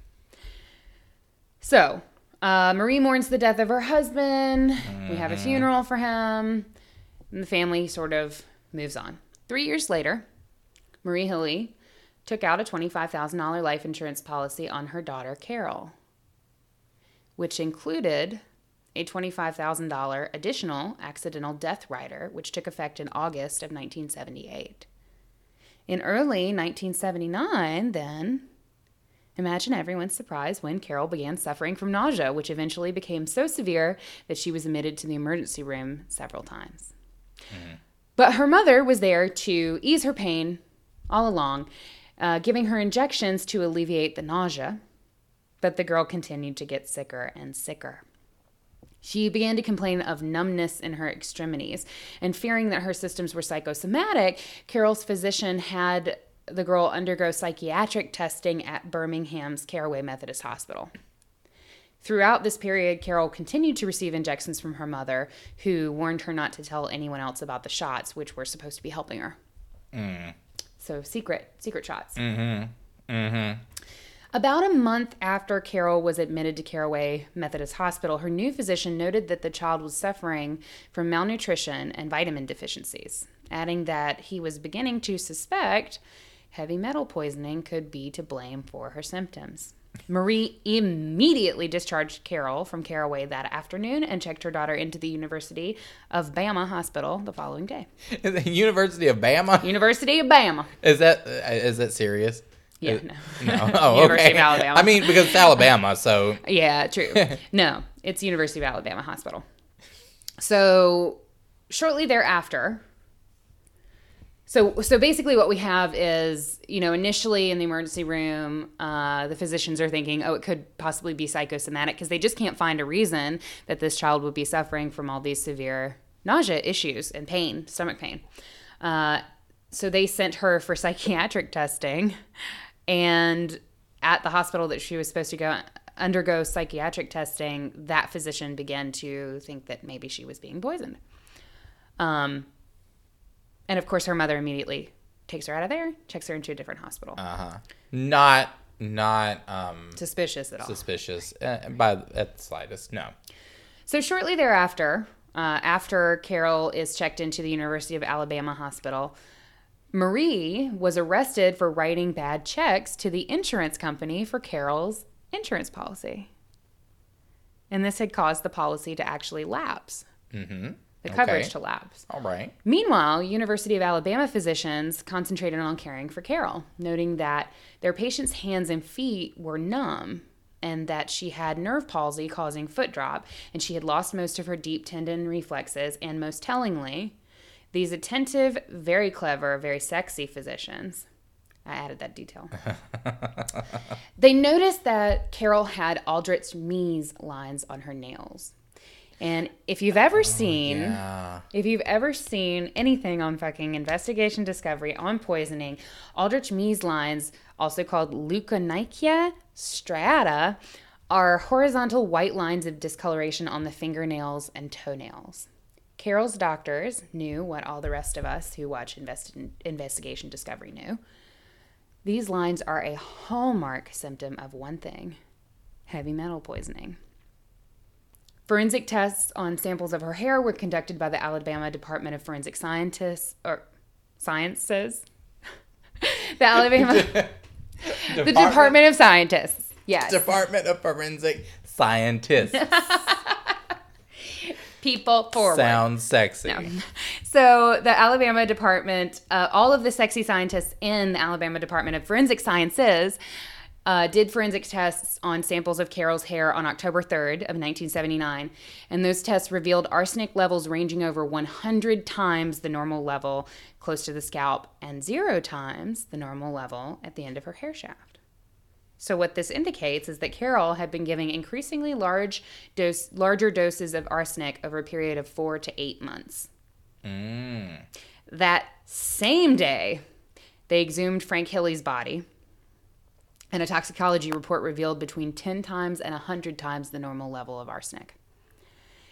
So, uh, Marie mourns the death of her husband. We have a funeral for him. And the family sort of moves on. Three years later, Marie Hilley took out a $25,000 life insurance policy on her daughter, Carol, which included a $25,000 additional accidental death rider, which took effect in August of 1978. In early 1979, then, Imagine everyone's surprise when Carol began suffering from nausea, which eventually became so severe that she was admitted to the emergency room several times. Mm-hmm. But her mother was there to ease her pain all along, uh, giving her injections to alleviate the nausea. But the girl continued to get sicker and sicker. She began to complain of numbness in her extremities, and fearing that her systems were psychosomatic, Carol's physician had the girl undergo psychiatric testing at Birmingham's Carraway Methodist Hospital. Throughout this period, Carol continued to receive injections from her mother, who warned her not to tell anyone else about the shots, which were supposed to be helping her. So secret, secret shots. Mm-hmm. Mm-hmm. About a month after Carol was admitted to Carraway Methodist Hospital, her new physician noted that the child was suffering from malnutrition and vitamin deficiencies, adding that he was beginning to suspect heavy metal poisoning could be to blame for her symptoms. Marie immediately discharged Carol from Carraway that afternoon and checked her daughter into the University of Bama Hospital the following day. The University of Bama. University of Bama. Is that uh, that serious? Yeah, Is- no. No. Oh, University okay. of Alabama. I mean, because it's Alabama, so Yeah, true. no, it's University of Alabama Hospital. So shortly thereafter, so so basically what we have is you know initially in the emergency room, uh, the physicians are thinking, oh, it could possibly be psychosomatic because they just can't find a reason that this child would be suffering from all these severe nausea issues and pain, stomach pain. Uh, so they sent her for psychiatric testing, and at the hospital that she was supposed to go undergo psychiatric testing, that physician began to think that maybe she was being poisoned. Um, and of course, her mother immediately takes her out of there, checks her into a different hospital. uh-huh. not not um Suspicious at all. suspicious uh, by at the slightest. No. So shortly thereafter, uh, after Carol is checked into the University of Alabama hospital, Marie was arrested for writing bad checks to the insurance company for Carol's insurance policy. And this had caused the policy to actually lapse, Mm-hmm. The Okay. coverage to labs. All right. Meanwhile, University of Alabama physicians concentrated on caring for Carol, noting that their patient's hands and feet were numb and that she had nerve palsy causing foot drop and she had lost most of her deep tendon reflexes and most tellingly, these attentive, very clever, very sexy physicians I added that detail. they noticed that Carol had Aldrich Mees lines on her nails. And if you've ever oh, seen Yeah. if you've ever seen anything on fucking investigation discovery on poisoning, Aldrich Mees lines, also called leukonychia striata, are horizontal white lines of discoloration on the fingernails and toenails. Carol's doctors knew what all the rest of us who watch invest- investigation discovery knew. These lines are a hallmark symptom of one thing heavy metal poisoning. Forensic tests on samples of her hair were conducted by the Alabama Department of Forensic Scientists or Sciences. the Alabama the Department of Scientists. Yes. Department of Forensic Scientists. People forward. Sounds sexy. No. So the Alabama Department, uh, all of the sexy scientists in the Alabama Department of Forensic Sciences uh, did forensic tests on samples of Carol's hair on October 3rd of 1979, and those tests revealed arsenic levels ranging over 100 times the normal level close to the scalp and zero times the normal level at the end of her hair shaft. So what this indicates is that Carol had been giving increasingly large dose, larger doses of arsenic over a period of four to eight months. Mm. That same day, they exhumed Frank Hilley's body, and a toxicology report revealed between 10 times and 100 times the normal level of arsenic.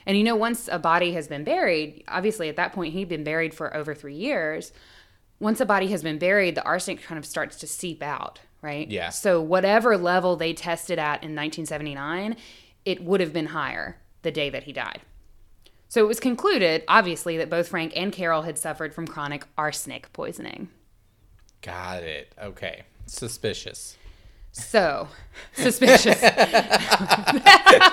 And you know, once a body has been buried, obviously at that point he'd been buried for over three years. Once a body has been buried, the arsenic kind of starts to seep out, right? Yeah. So whatever level they tested at in 1979, it would have been higher the day that he died. So it was concluded, obviously, that both Frank and Carol had suffered from chronic arsenic poisoning. Got it. Okay. Suspicious. So suspicious. I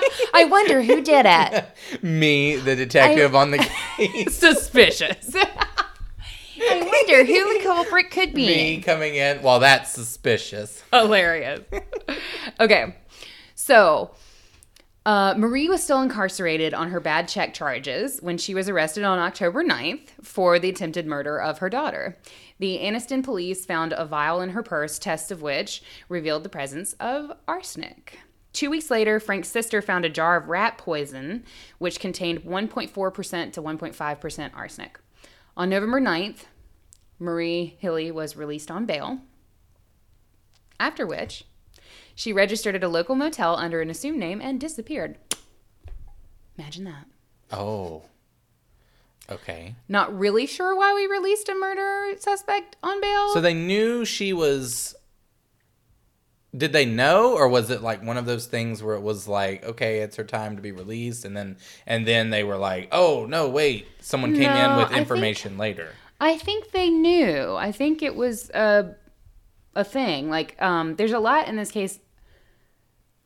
wonder who did it. Me, the detective on the case. Suspicious. I wonder who the culprit could be. Me coming in. Well, that's suspicious. Hilarious. okay. So, uh, Marie was still incarcerated on her bad check charges when she was arrested on October 9th for the attempted murder of her daughter. The Anniston police found a vial in her purse, tests of which revealed the presence of arsenic. Two weeks later, Frank's sister found a jar of rat poison, which contained 1.4% to 1.5% arsenic. On November 9th, Marie Hilley was released on bail. After which, she registered at a local motel under an assumed name and disappeared. Imagine that. Oh. Okay. Not really sure why we released a murder suspect on bail. So they knew she was. Did they know, or was it like one of those things where it was like, okay, it's her time to be released, and then and then they were like, oh no, wait, someone came No, in with I think- information later. I think they knew. I think it was a a thing. Like, um, there's a lot in this case.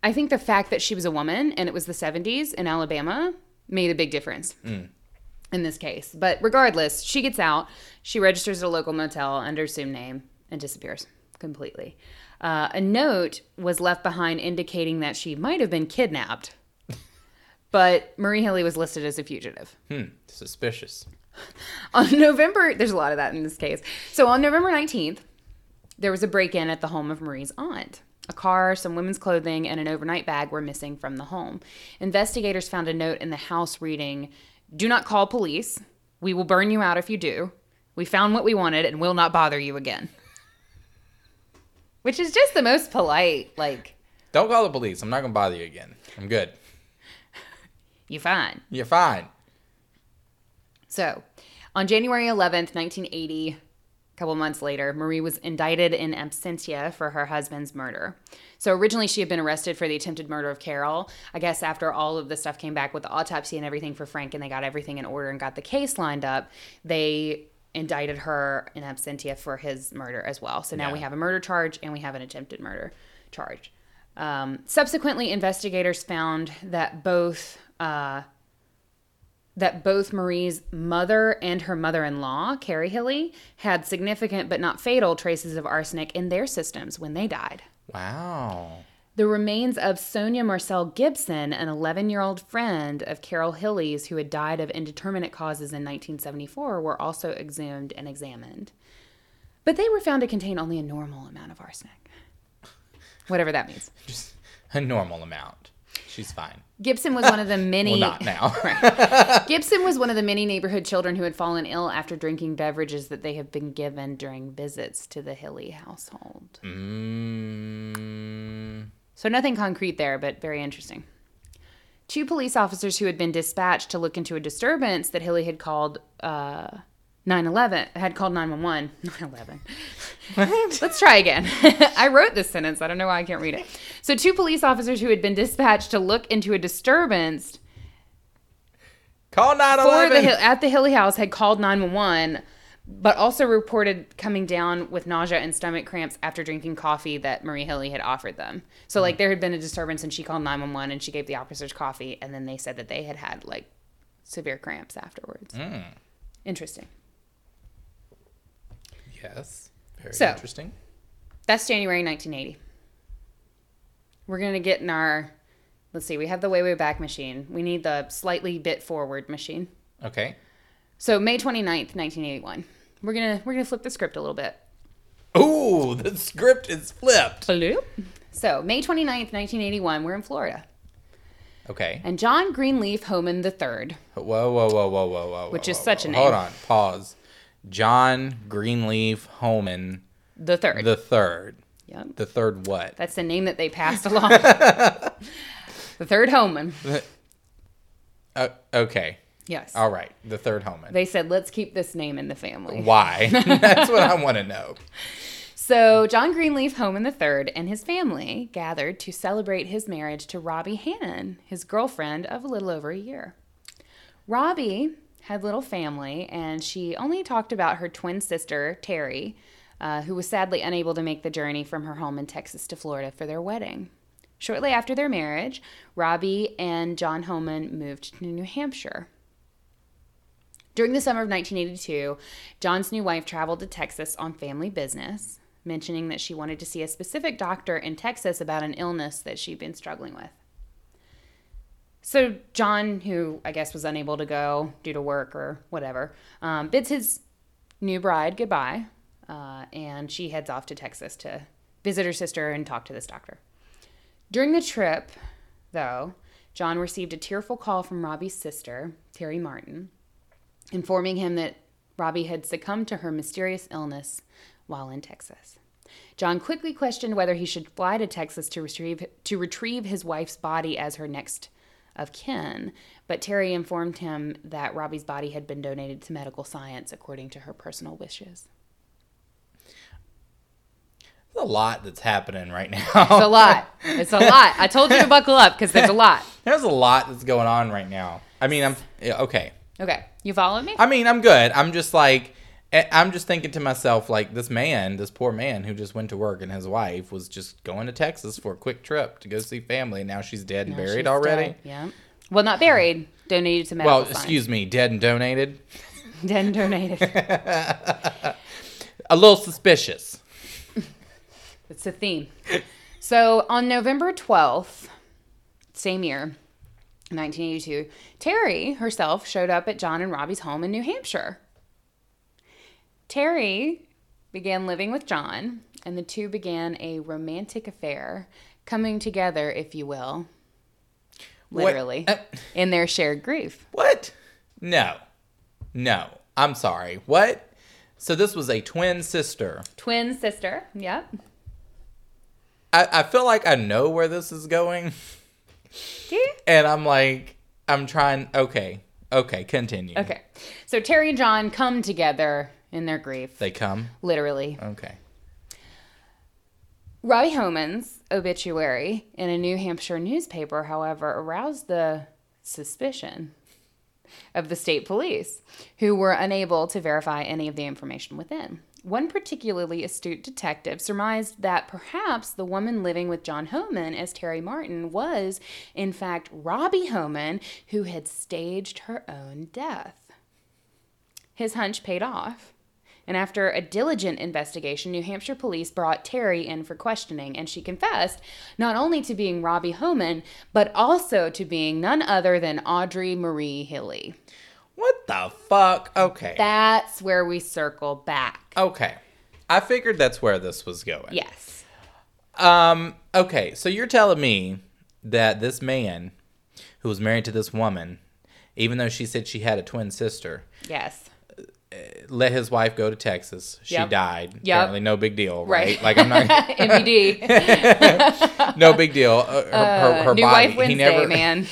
I think the fact that she was a woman and it was the 70s in Alabama made a big difference in this case. But regardless, she gets out. She registers at a local motel under assumed name and disappears completely. Uh, a note was left behind indicating that she might have been kidnapped, but Marie Hilley was listed as a fugitive. Hmm. Suspicious. On November, there's a lot of that in this case. So on November 19th, there was a break in at the home of Marie's aunt. A car, some women's clothing, and an overnight bag were missing from the home. Investigators found a note in the house reading Do not call police. We will burn you out if you do. We found what we wanted and will not bother you again. Which is just the most polite, like, Don't call the police. I'm not gonna bother you again. I'm good. you fine. You're fine. So, on January 11th, 1980, a couple months later, Marie was indicted in absentia for her husband's murder. So, originally, she had been arrested for the attempted murder of Carol. I guess after all of the stuff came back with the autopsy and everything for Frank, and they got everything in order and got the case lined up, they indicted her in absentia for his murder as well. So now Yeah. we have a murder charge and we have an attempted murder charge. Um, subsequently, investigators found that both uh, that both Marie's mother and her mother-in-law, Carrie Hilley, had significant but not fatal traces of arsenic in their systems when they died. Wow. The remains of Sonia Marcel Gibson, an 11 year old friend of Carol Hilley's who had died of indeterminate causes in 1974, were also exhumed and examined. But they were found to contain only a normal amount of arsenic. Whatever that means. Just a normal amount. She's fine. Gibson was one of the many. Well, not now. Gibson was one of the many neighborhood children who had fallen ill after drinking beverages that they had been given during visits to the Hilley household. mm, So nothing concrete there, but very interesting. Two police officers who had been dispatched to look into a disturbance that Hilley had called uh, 911 had called 911. 911. Let's try again. I wrote this sentence. I don't know why I can't read it. So two police officers who had been dispatched to look into a disturbance call for 911. the at the Hilley house had called 911 but also reported coming down with nausea and stomach cramps after drinking coffee that Marie Hilley had offered them. So like there had been a disturbance and she called 911 and she gave the officers coffee and then they said that they had had like severe cramps afterwards. Interesting. Yes. Very So- interesting. That's January 1980. We're going to get in our let's see, we have the way way back machine. We need the slightly bit forward machine. Okay. So May 29th, 1981. We're going to we're going to flip the script a little bit. Ooh, the script is flipped. So, May 29th, 1981, we're in Florida. Okay. And John Greenleaf Homan III, Whoa, whoa, whoa, whoa, whoa, whoa. Which whoa, is whoa, such a name. Hold on. Pause. John Greenleaf Homan the third. the third. yep. The third what? That's the name that they passed along. the third Homan. Uh, okay. Yes. All right. The third Homan. They said, let's keep this name in the family. Why? That's what I want to know. So, John Greenleaf Homan III and his family gathered to celebrate his marriage to Robbie Hannon, his girlfriend of a little over a year. Robbie had little family, and she only talked about her twin sister, Terry, uh, who was sadly unable to make the journey from her home in Texas to Florida for their wedding. Shortly after their marriage, Robbie and John Homan moved to New Hampshire. During the summer of 1982, John's new wife traveled to Texas on family business, mentioning that she wanted to see a specific doctor in Texas about an illness that she'd been struggling with. So, John, who I guess was unable to go due to work or whatever, um, bids his new bride goodbye, uh, and she heads off to Texas to visit her sister and talk to this doctor. During the trip, though, John received a tearful call from Robbie's sister, Terry Martin, informing him that Robbie had succumbed to her mysterious illness while in Texas. John quickly questioned whether he should fly to Texas to retrieve to retrieve his wife's body as her next of kin, but Terry informed him that Robbie's body had been donated to medical science according to her personal wishes. There's a lot that's happening right now. It's a lot. It's a lot. I told you to buckle up because there's a lot. There's a lot that's going on right now. I mean, I'm okay. Okay, you follow me? I mean, I'm good. I'm just like I'm just thinking to myself, like this man, this poor man who just went to work, and his wife was just going to Texas for a quick trip to go see family. And now she's dead and Now buried already. dead. Yeah. Well, not buried. Donated to medical Well, science. excuse me, dead and donated. Dead and donated. A little suspicious. It's a theme. So on November 12th, same year, 1982, Terry herself showed up at John and Robbie's home in New Hampshire. Terry began living with John, and the two began a romantic affair, coming together, if you will, literally, uh, in their shared grief. What? No. No. I'm sorry. What? So this was a twin sister. Twin sister, yep. I, I feel like I know where this is going. Do you? And I'm like, I'm trying. Okay. Okay. Continue. Okay. So Terry and John come together in their grief, They come. literally. Okay. Robbie Homan's obituary in a New Hampshire newspaper, however, aroused the suspicion of the state police, who were unable to verify any of the information within. One particularly astute detective surmised that perhaps the woman living with John Homan as Terry Martin was, in fact, Robbie Homan, who had staged her own death. His hunch paid off. And after a diligent investigation, New Hampshire police brought Terry in for questioning, and she confessed not only to being Robbie Homan, but also to being none other than Audrey Marie Hilley. What the fuck? Okay. That's where we circle back. okay. I figured that's where this was going. Yes. Um. Okay. So you're telling me that this man, who was married to this woman, even though she said she had a twin sister, Yes. Let his wife go to Texas. She Yep. died. Yep. Apparently, no big deal, right? Right. Like I'm not. MBD. no big deal. Uh, her, her, her New body. Wife Wednesday, he never, man.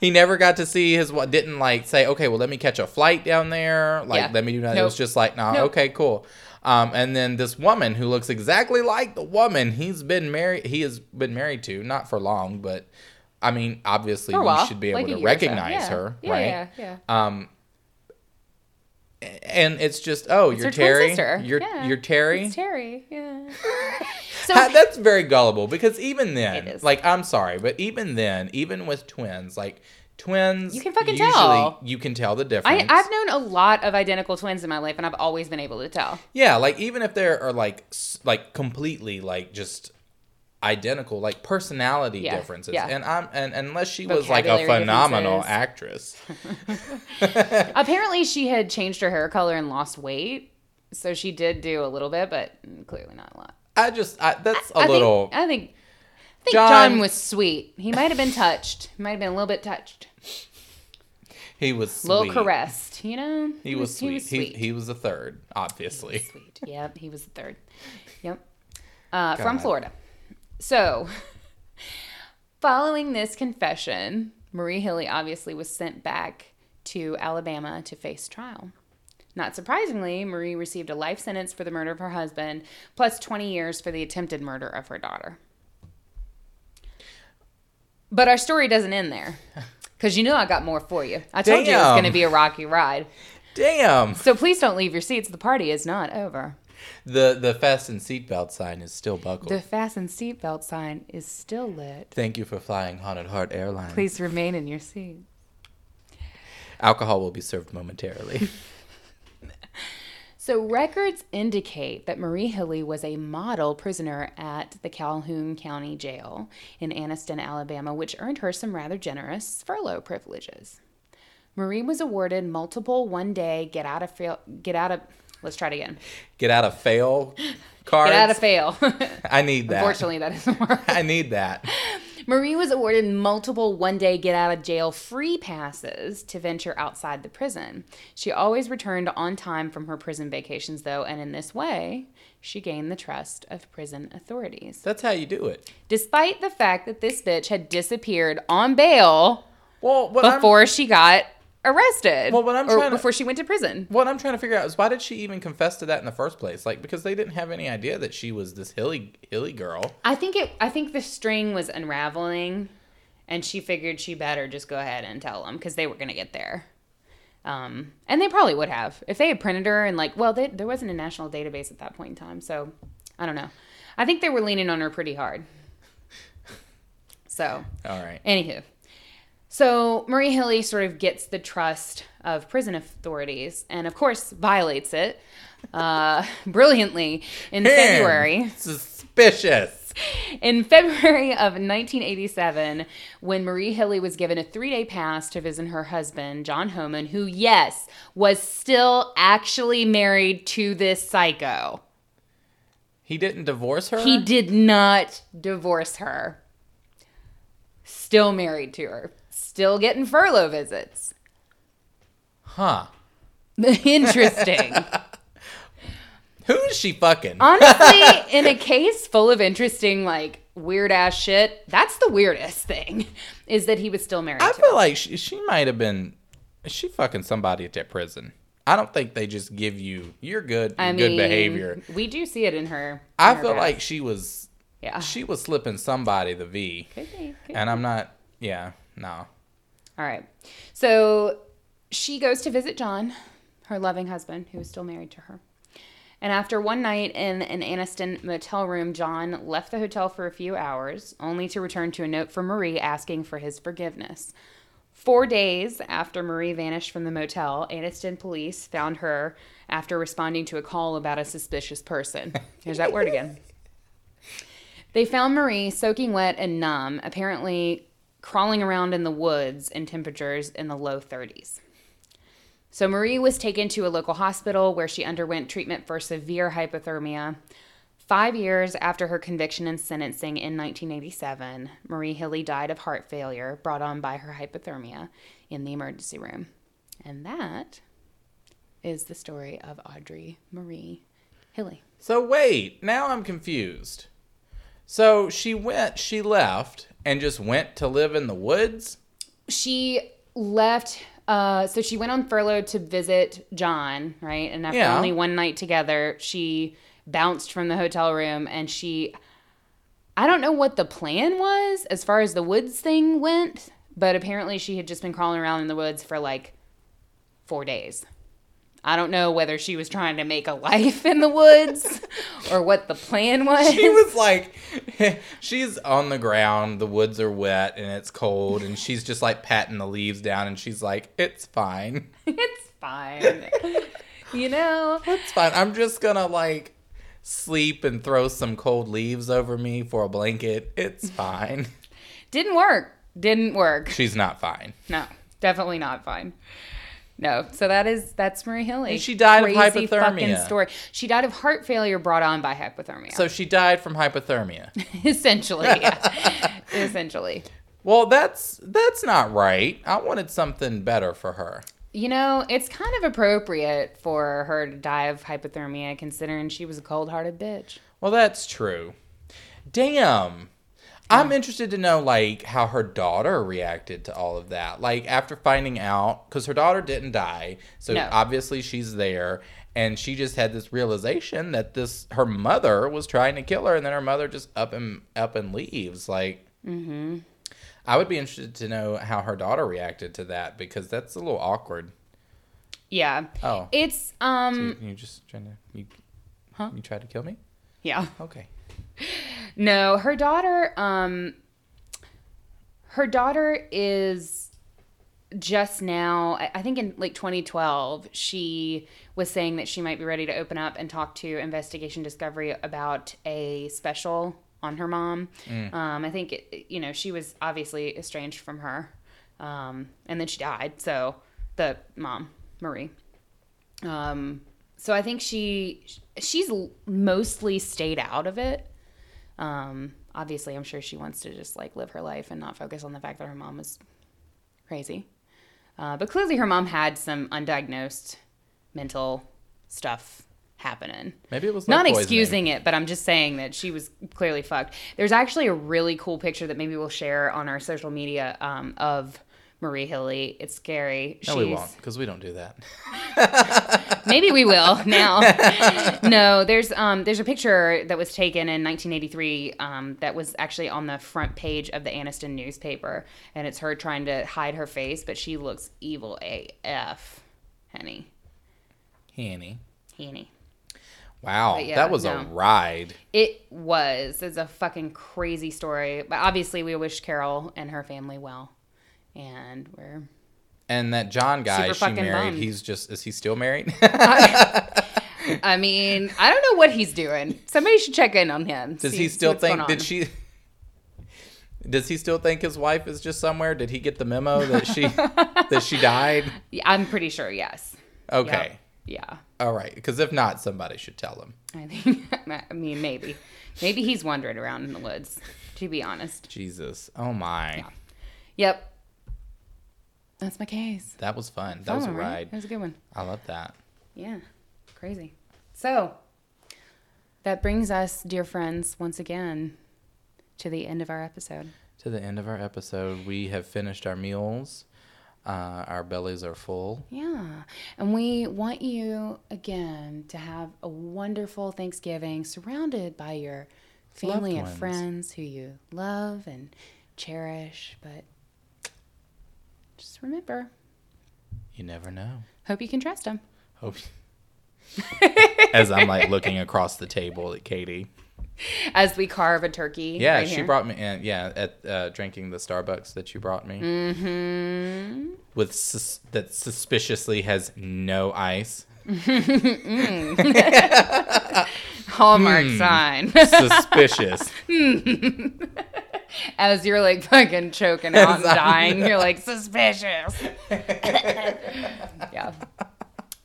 he never got to see his. Didn't like say, okay, well, let me catch a flight down there. Like, Yeah. let me do that. It was just like, nah, Nope. okay, cool. Um, and then this woman who looks exactly like the woman he's been married. He has been married to, not for long, but I mean, obviously, we should be able Like to or so. recognize Yeah. her, Yeah, right? Yeah, yeah. Um, and it's just, oh, It's you're Terry. You're Yeah. you're Terry. It's Terry, yeah. so that's very gullible because even then, like, I'm sorry, but even then, even with twins, like twins, You can fucking tell. You can tell the difference. I, I've known a lot of identical twins in my life, and I've always been able to tell. yeah, like even if there are like like completely like just identical like personality Yeah, differences yeah. and i'm and unless she was like a phenomenal actress Apparently, she had changed her hair color and lost weight, so she did do a little bit, but clearly not a lot. i just I, that's a I little Think, I think. I think John- John, was sweet. He might have been touched. He might have been a little bit touched, he was a sweet little caressed. You know, he was sweet He was sweet. He, he was a third obviously sweet. Yep, he was a third. Yep. Uh, from Florida. So, following this confession, Marie Hilley obviously was sent back to Alabama to face trial. Not surprisingly, Marie received a life sentence for the murder of her husband, plus 20 years for the attempted murder of her daughter. But our story doesn't end there. Because you know I got more for you. I told you it was going to be a rocky ride. damn So please don't leave your seats. The party is not over. The the fasten seatbelt sign is still buckled The fasten seatbelt sign is still lit. thank you for flying haunted heart airlines Please remain in your seat. alcohol will be served momentarily So, records indicate that Marie Hilley was a model prisoner at the Calhoun County Jail in Anniston, Alabama, which earned her some rather generous furlough privileges. Marie was awarded multiple one day get out of fail, get out of let's try it again. get out of fail cards Get out of fail. i need that Unfortunately, that doesn't work. i need that Marie was awarded multiple one day get out of jail free passes to venture outside the prison. She always returned on time from her prison vacations, though, and in this way, she gained the trust of prison authorities. that's how you do it Despite the fact that this bitch had disappeared on bail well what I'm- before she got arrested. Well, what I'm trying to- before she went to prison. What I'm trying to figure out is why did she even confess to that in the first place? Like because they didn't have any idea that she was this hilly hilly girl. I think it. I think the string was unraveling, and she figured she better just go ahead and tell them because they were gonna get there. Um, and they probably would have if they had printed her and like, well, they, there wasn't a national database at that point in time, so I don't know. I think they were leaning on her pretty hard. So, All right. anywho, so Marie Hilley sort of gets the trust of prison authorities, and of course violates it uh, brilliantly in February. Suspicious. In February of 1987, when Marie Hilley was given a three day pass to visit her husband, John Homan, who, yes, was still actually married to this psycho. He didn't divorce her? He did not divorce her. Still married to her. Still getting furlough visits. Huh. Interesting. Who is she fucking? Honestly, in a case full of interesting, like, weird ass shit, that's the weirdest thing, is that he was still married I feel her. like she, she might have been. Is she fucking somebody at that prison? I don't think they just give you you're good, I good mean, behavior. We do see it in her. in I her feel past. like she was yeah, she was slipping somebody the V, Could be, could and I'm not. Yeah, no. All right. So she goes to visit John, her loving husband, who is still married to her. And after one night in an Anniston motel room, John left the hotel for a few hours, only to return to a note from Marie asking for his forgiveness. Four days after Marie vanished from the motel, Anniston police found her after responding to a call about a suspicious person. There's that word again. They found Marie soaking wet and numb, apparently crawling around in the woods in temperatures in the low 30s. So Marie was taken to a local hospital where she underwent treatment for severe hypothermia. Five years after her conviction and sentencing in 1987, Marie Hilley died of heart failure brought on by her hypothermia in the emergency room. And that is the story of Audrey Marie Hilley. So wait, now I'm confused. So she went, she left, and just went to live in the woods. she left uh so she went on furlough to visit John, right? And after Yeah. only one night together, she bounced from the hotel room and she I don't know what the plan was as far as the woods thing went, but apparently she had just been crawling around in the woods for like 4 days. I don't know whether she was trying to make a life in the woods or what the plan was. She was like, she's on the ground, the woods are wet and it's cold, and she's just like patting the leaves down, and she's like, it's fine. it's fine. you know? It's fine. I'm just gonna like sleep and throw some cold leaves over me for a blanket. It's fine. Didn't work. Didn't work. She's not fine. No, definitely not fine. No, so that is that's Marie Hilley. And she died of Crazy fucking. Story. She died of heart failure brought on by hypothermia. So she died from hypothermia. essentially, yeah. essentially. Well, that's that's not right. I wanted something better for her. You know, it's kind of appropriate for her to die of hypothermia, considering she was a cold-hearted bitch. Well, that's true. Damn. I'm interested to know like how her daughter reacted to all of that. Like after finding out cuz her daughter didn't die. So No. obviously she's there and she just had this realization that this her mother was trying to kill her and then her mother just up and up and leaves like Mm-hmm. I would be interested to know how her daughter reacted to that because that's a little awkward. Yeah. Oh. It's You, um you just trying to you Huh? you tried to kill me? yeah. Okay. No, her daughter um her daughter is just now I- think in like 2012 she was saying that she might be ready to open up and talk to Investigation Discovery about a special on her mom. Um I think it, you know, she was obviously estranged from her. Um and then she died. So the mom, Marie. Um so I think she she's mostly stayed out of it. Um, obviously, I'm sure she wants to just like live her life and not focus on the fact that her mom was crazy. Uh, but clearly, her mom had some undiagnosed mental stuff happening. Maybe it was Not poisoning. excusing it, but I'm just saying that she was clearly fucked. There's actually a really cool picture that maybe we'll share on our social media um, of Marie Hilley. It's scary. No, we won't because we don't do that. Maybe we will now. no, there's um there's a picture that was taken in 1983 um that was actually on the front page of the Anniston newspaper, and it's her trying to hide her face, but she looks evil AF. Henny. Hanny. Henny. Wow, yeah, that was no. a ride. It was. It's a fucking crazy story. But obviously, we wish Carol and her family well. And we're. And that John guy she married, bummed. he's just is he still married? I mean, I don't know what he's doing. Somebody should check in on him. Does he still think did she Does he still think his wife is just somewhere? Did he get the memo that she that she died? Yeah, I'm pretty sure, yes. Okay. Yeah. All right, because if not, somebody should tell him. I think, I mean, maybe. Maybe he's wandering around in the woods, to be honest. Jesus. Oh my. Yeah. Yep. That's my case. That was fun. That was a Fun, right? ride. That was a good one. I love that. Yeah. Crazy. So, that brings us, dear friends, once again to the end of our episode. To the end of our episode, we have finished our meals. Uh, our bellies are full. Yeah. And we want you, again, to have a wonderful Thanksgiving surrounded by your family and friends who you love and cherish. But just remember, You never know. hope you can trust them. Hope. As I'm like looking across the table at Katie. As we carve a turkey. Yeah, right she here. brought me. And yeah, at uh, drinking the Starbucks that you brought me Mm-hmm. with sus- that suspiciously has no ice. Hallmark Hmm. sign. Suspicious. As you're like fucking choking out and dying, you're like suspicious. yeah.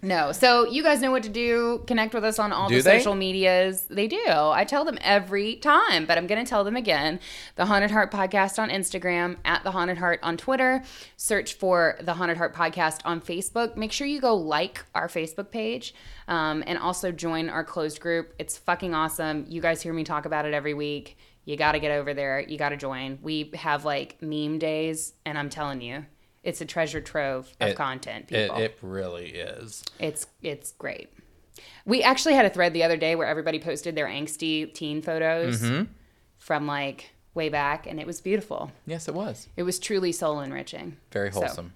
No. So you guys know what to do. Connect with us on all Do the they? social medias. They do. I tell them every time, but I'm going to tell them again. The Haunted Heart Podcast on Instagram, at The Haunted Heart on Twitter. Search for The Haunted Heart Podcast on Facebook. Make sure you go like our Facebook page um, and also join our closed group. It's fucking awesome. You guys hear me talk about it every week. You got to get over there. You got to join. We have like meme days, and I'm telling you, it's a treasure trove of It- content. It, People. it really is. It's it's great. We actually had a thread the other day where everybody posted their angsty teen photos Mm-hmm. from like way back, and it was beautiful. Yes, it was. It was truly soul enriching. Very So, wholesome.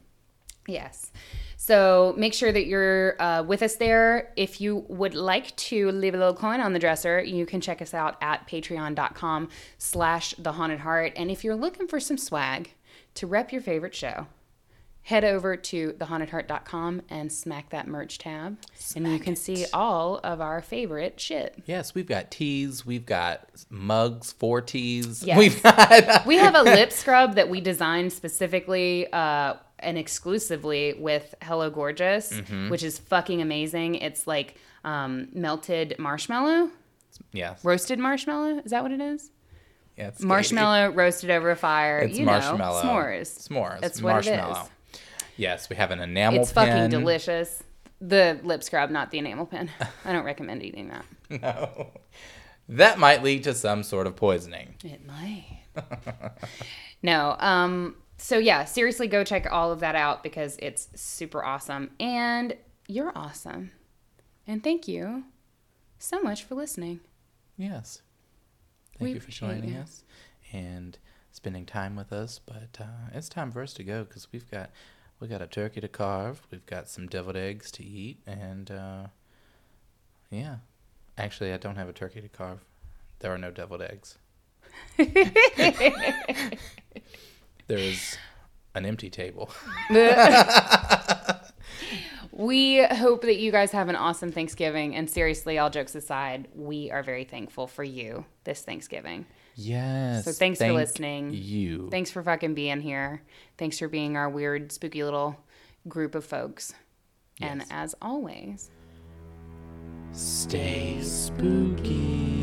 Yes. So make sure that you're uh, with us there. If you would like to leave a little coin on the dresser, you can check us out at patreon.com slash the haunted heart. And if you're looking for some swag to rep your favorite show, head over to thehauntedheart.com and smack that merch tab. and you can see all of our favorite shit. Yes, we've got teas. We've got mugs for teas. Yes. We've got. We have a lip scrub that we designed specifically uh, and exclusively with Hello Gorgeous, which is fucking amazing. It's like um, melted marshmallow, yes. roasted marshmallow. Is that what it is? Yeah, it's Marshmallow roasted over a fire. It's you marshmallow. know, s'mores. S'mores. That's what it marshmallow. is. Yes, we have an enamel It's fucking pen. delicious. The lip scrub, not the enamel pen. I don't recommend eating that. No. That might lead to some sort of poisoning. It might. no. Um. So yeah, seriously, go check all of that out because it's super awesome, and you're awesome, and thank you so much for listening. Yes. Thank We you for joining you. us and spending time with us. But uh, it's time for us to go because we've got we got a turkey to carve. We've got some deviled eggs to eat, and uh, yeah, actually, I don't have a turkey to carve. There are no deviled eggs. there is an empty table. We hope that you guys have an awesome Thanksgiving, and seriously, all jokes aside, we are very thankful for you this Thanksgiving. Yes. So thanks for listening. You. Thanks for fucking being here. Thanks for being our weird, spooky little group of folks. And as always, Stay spooky.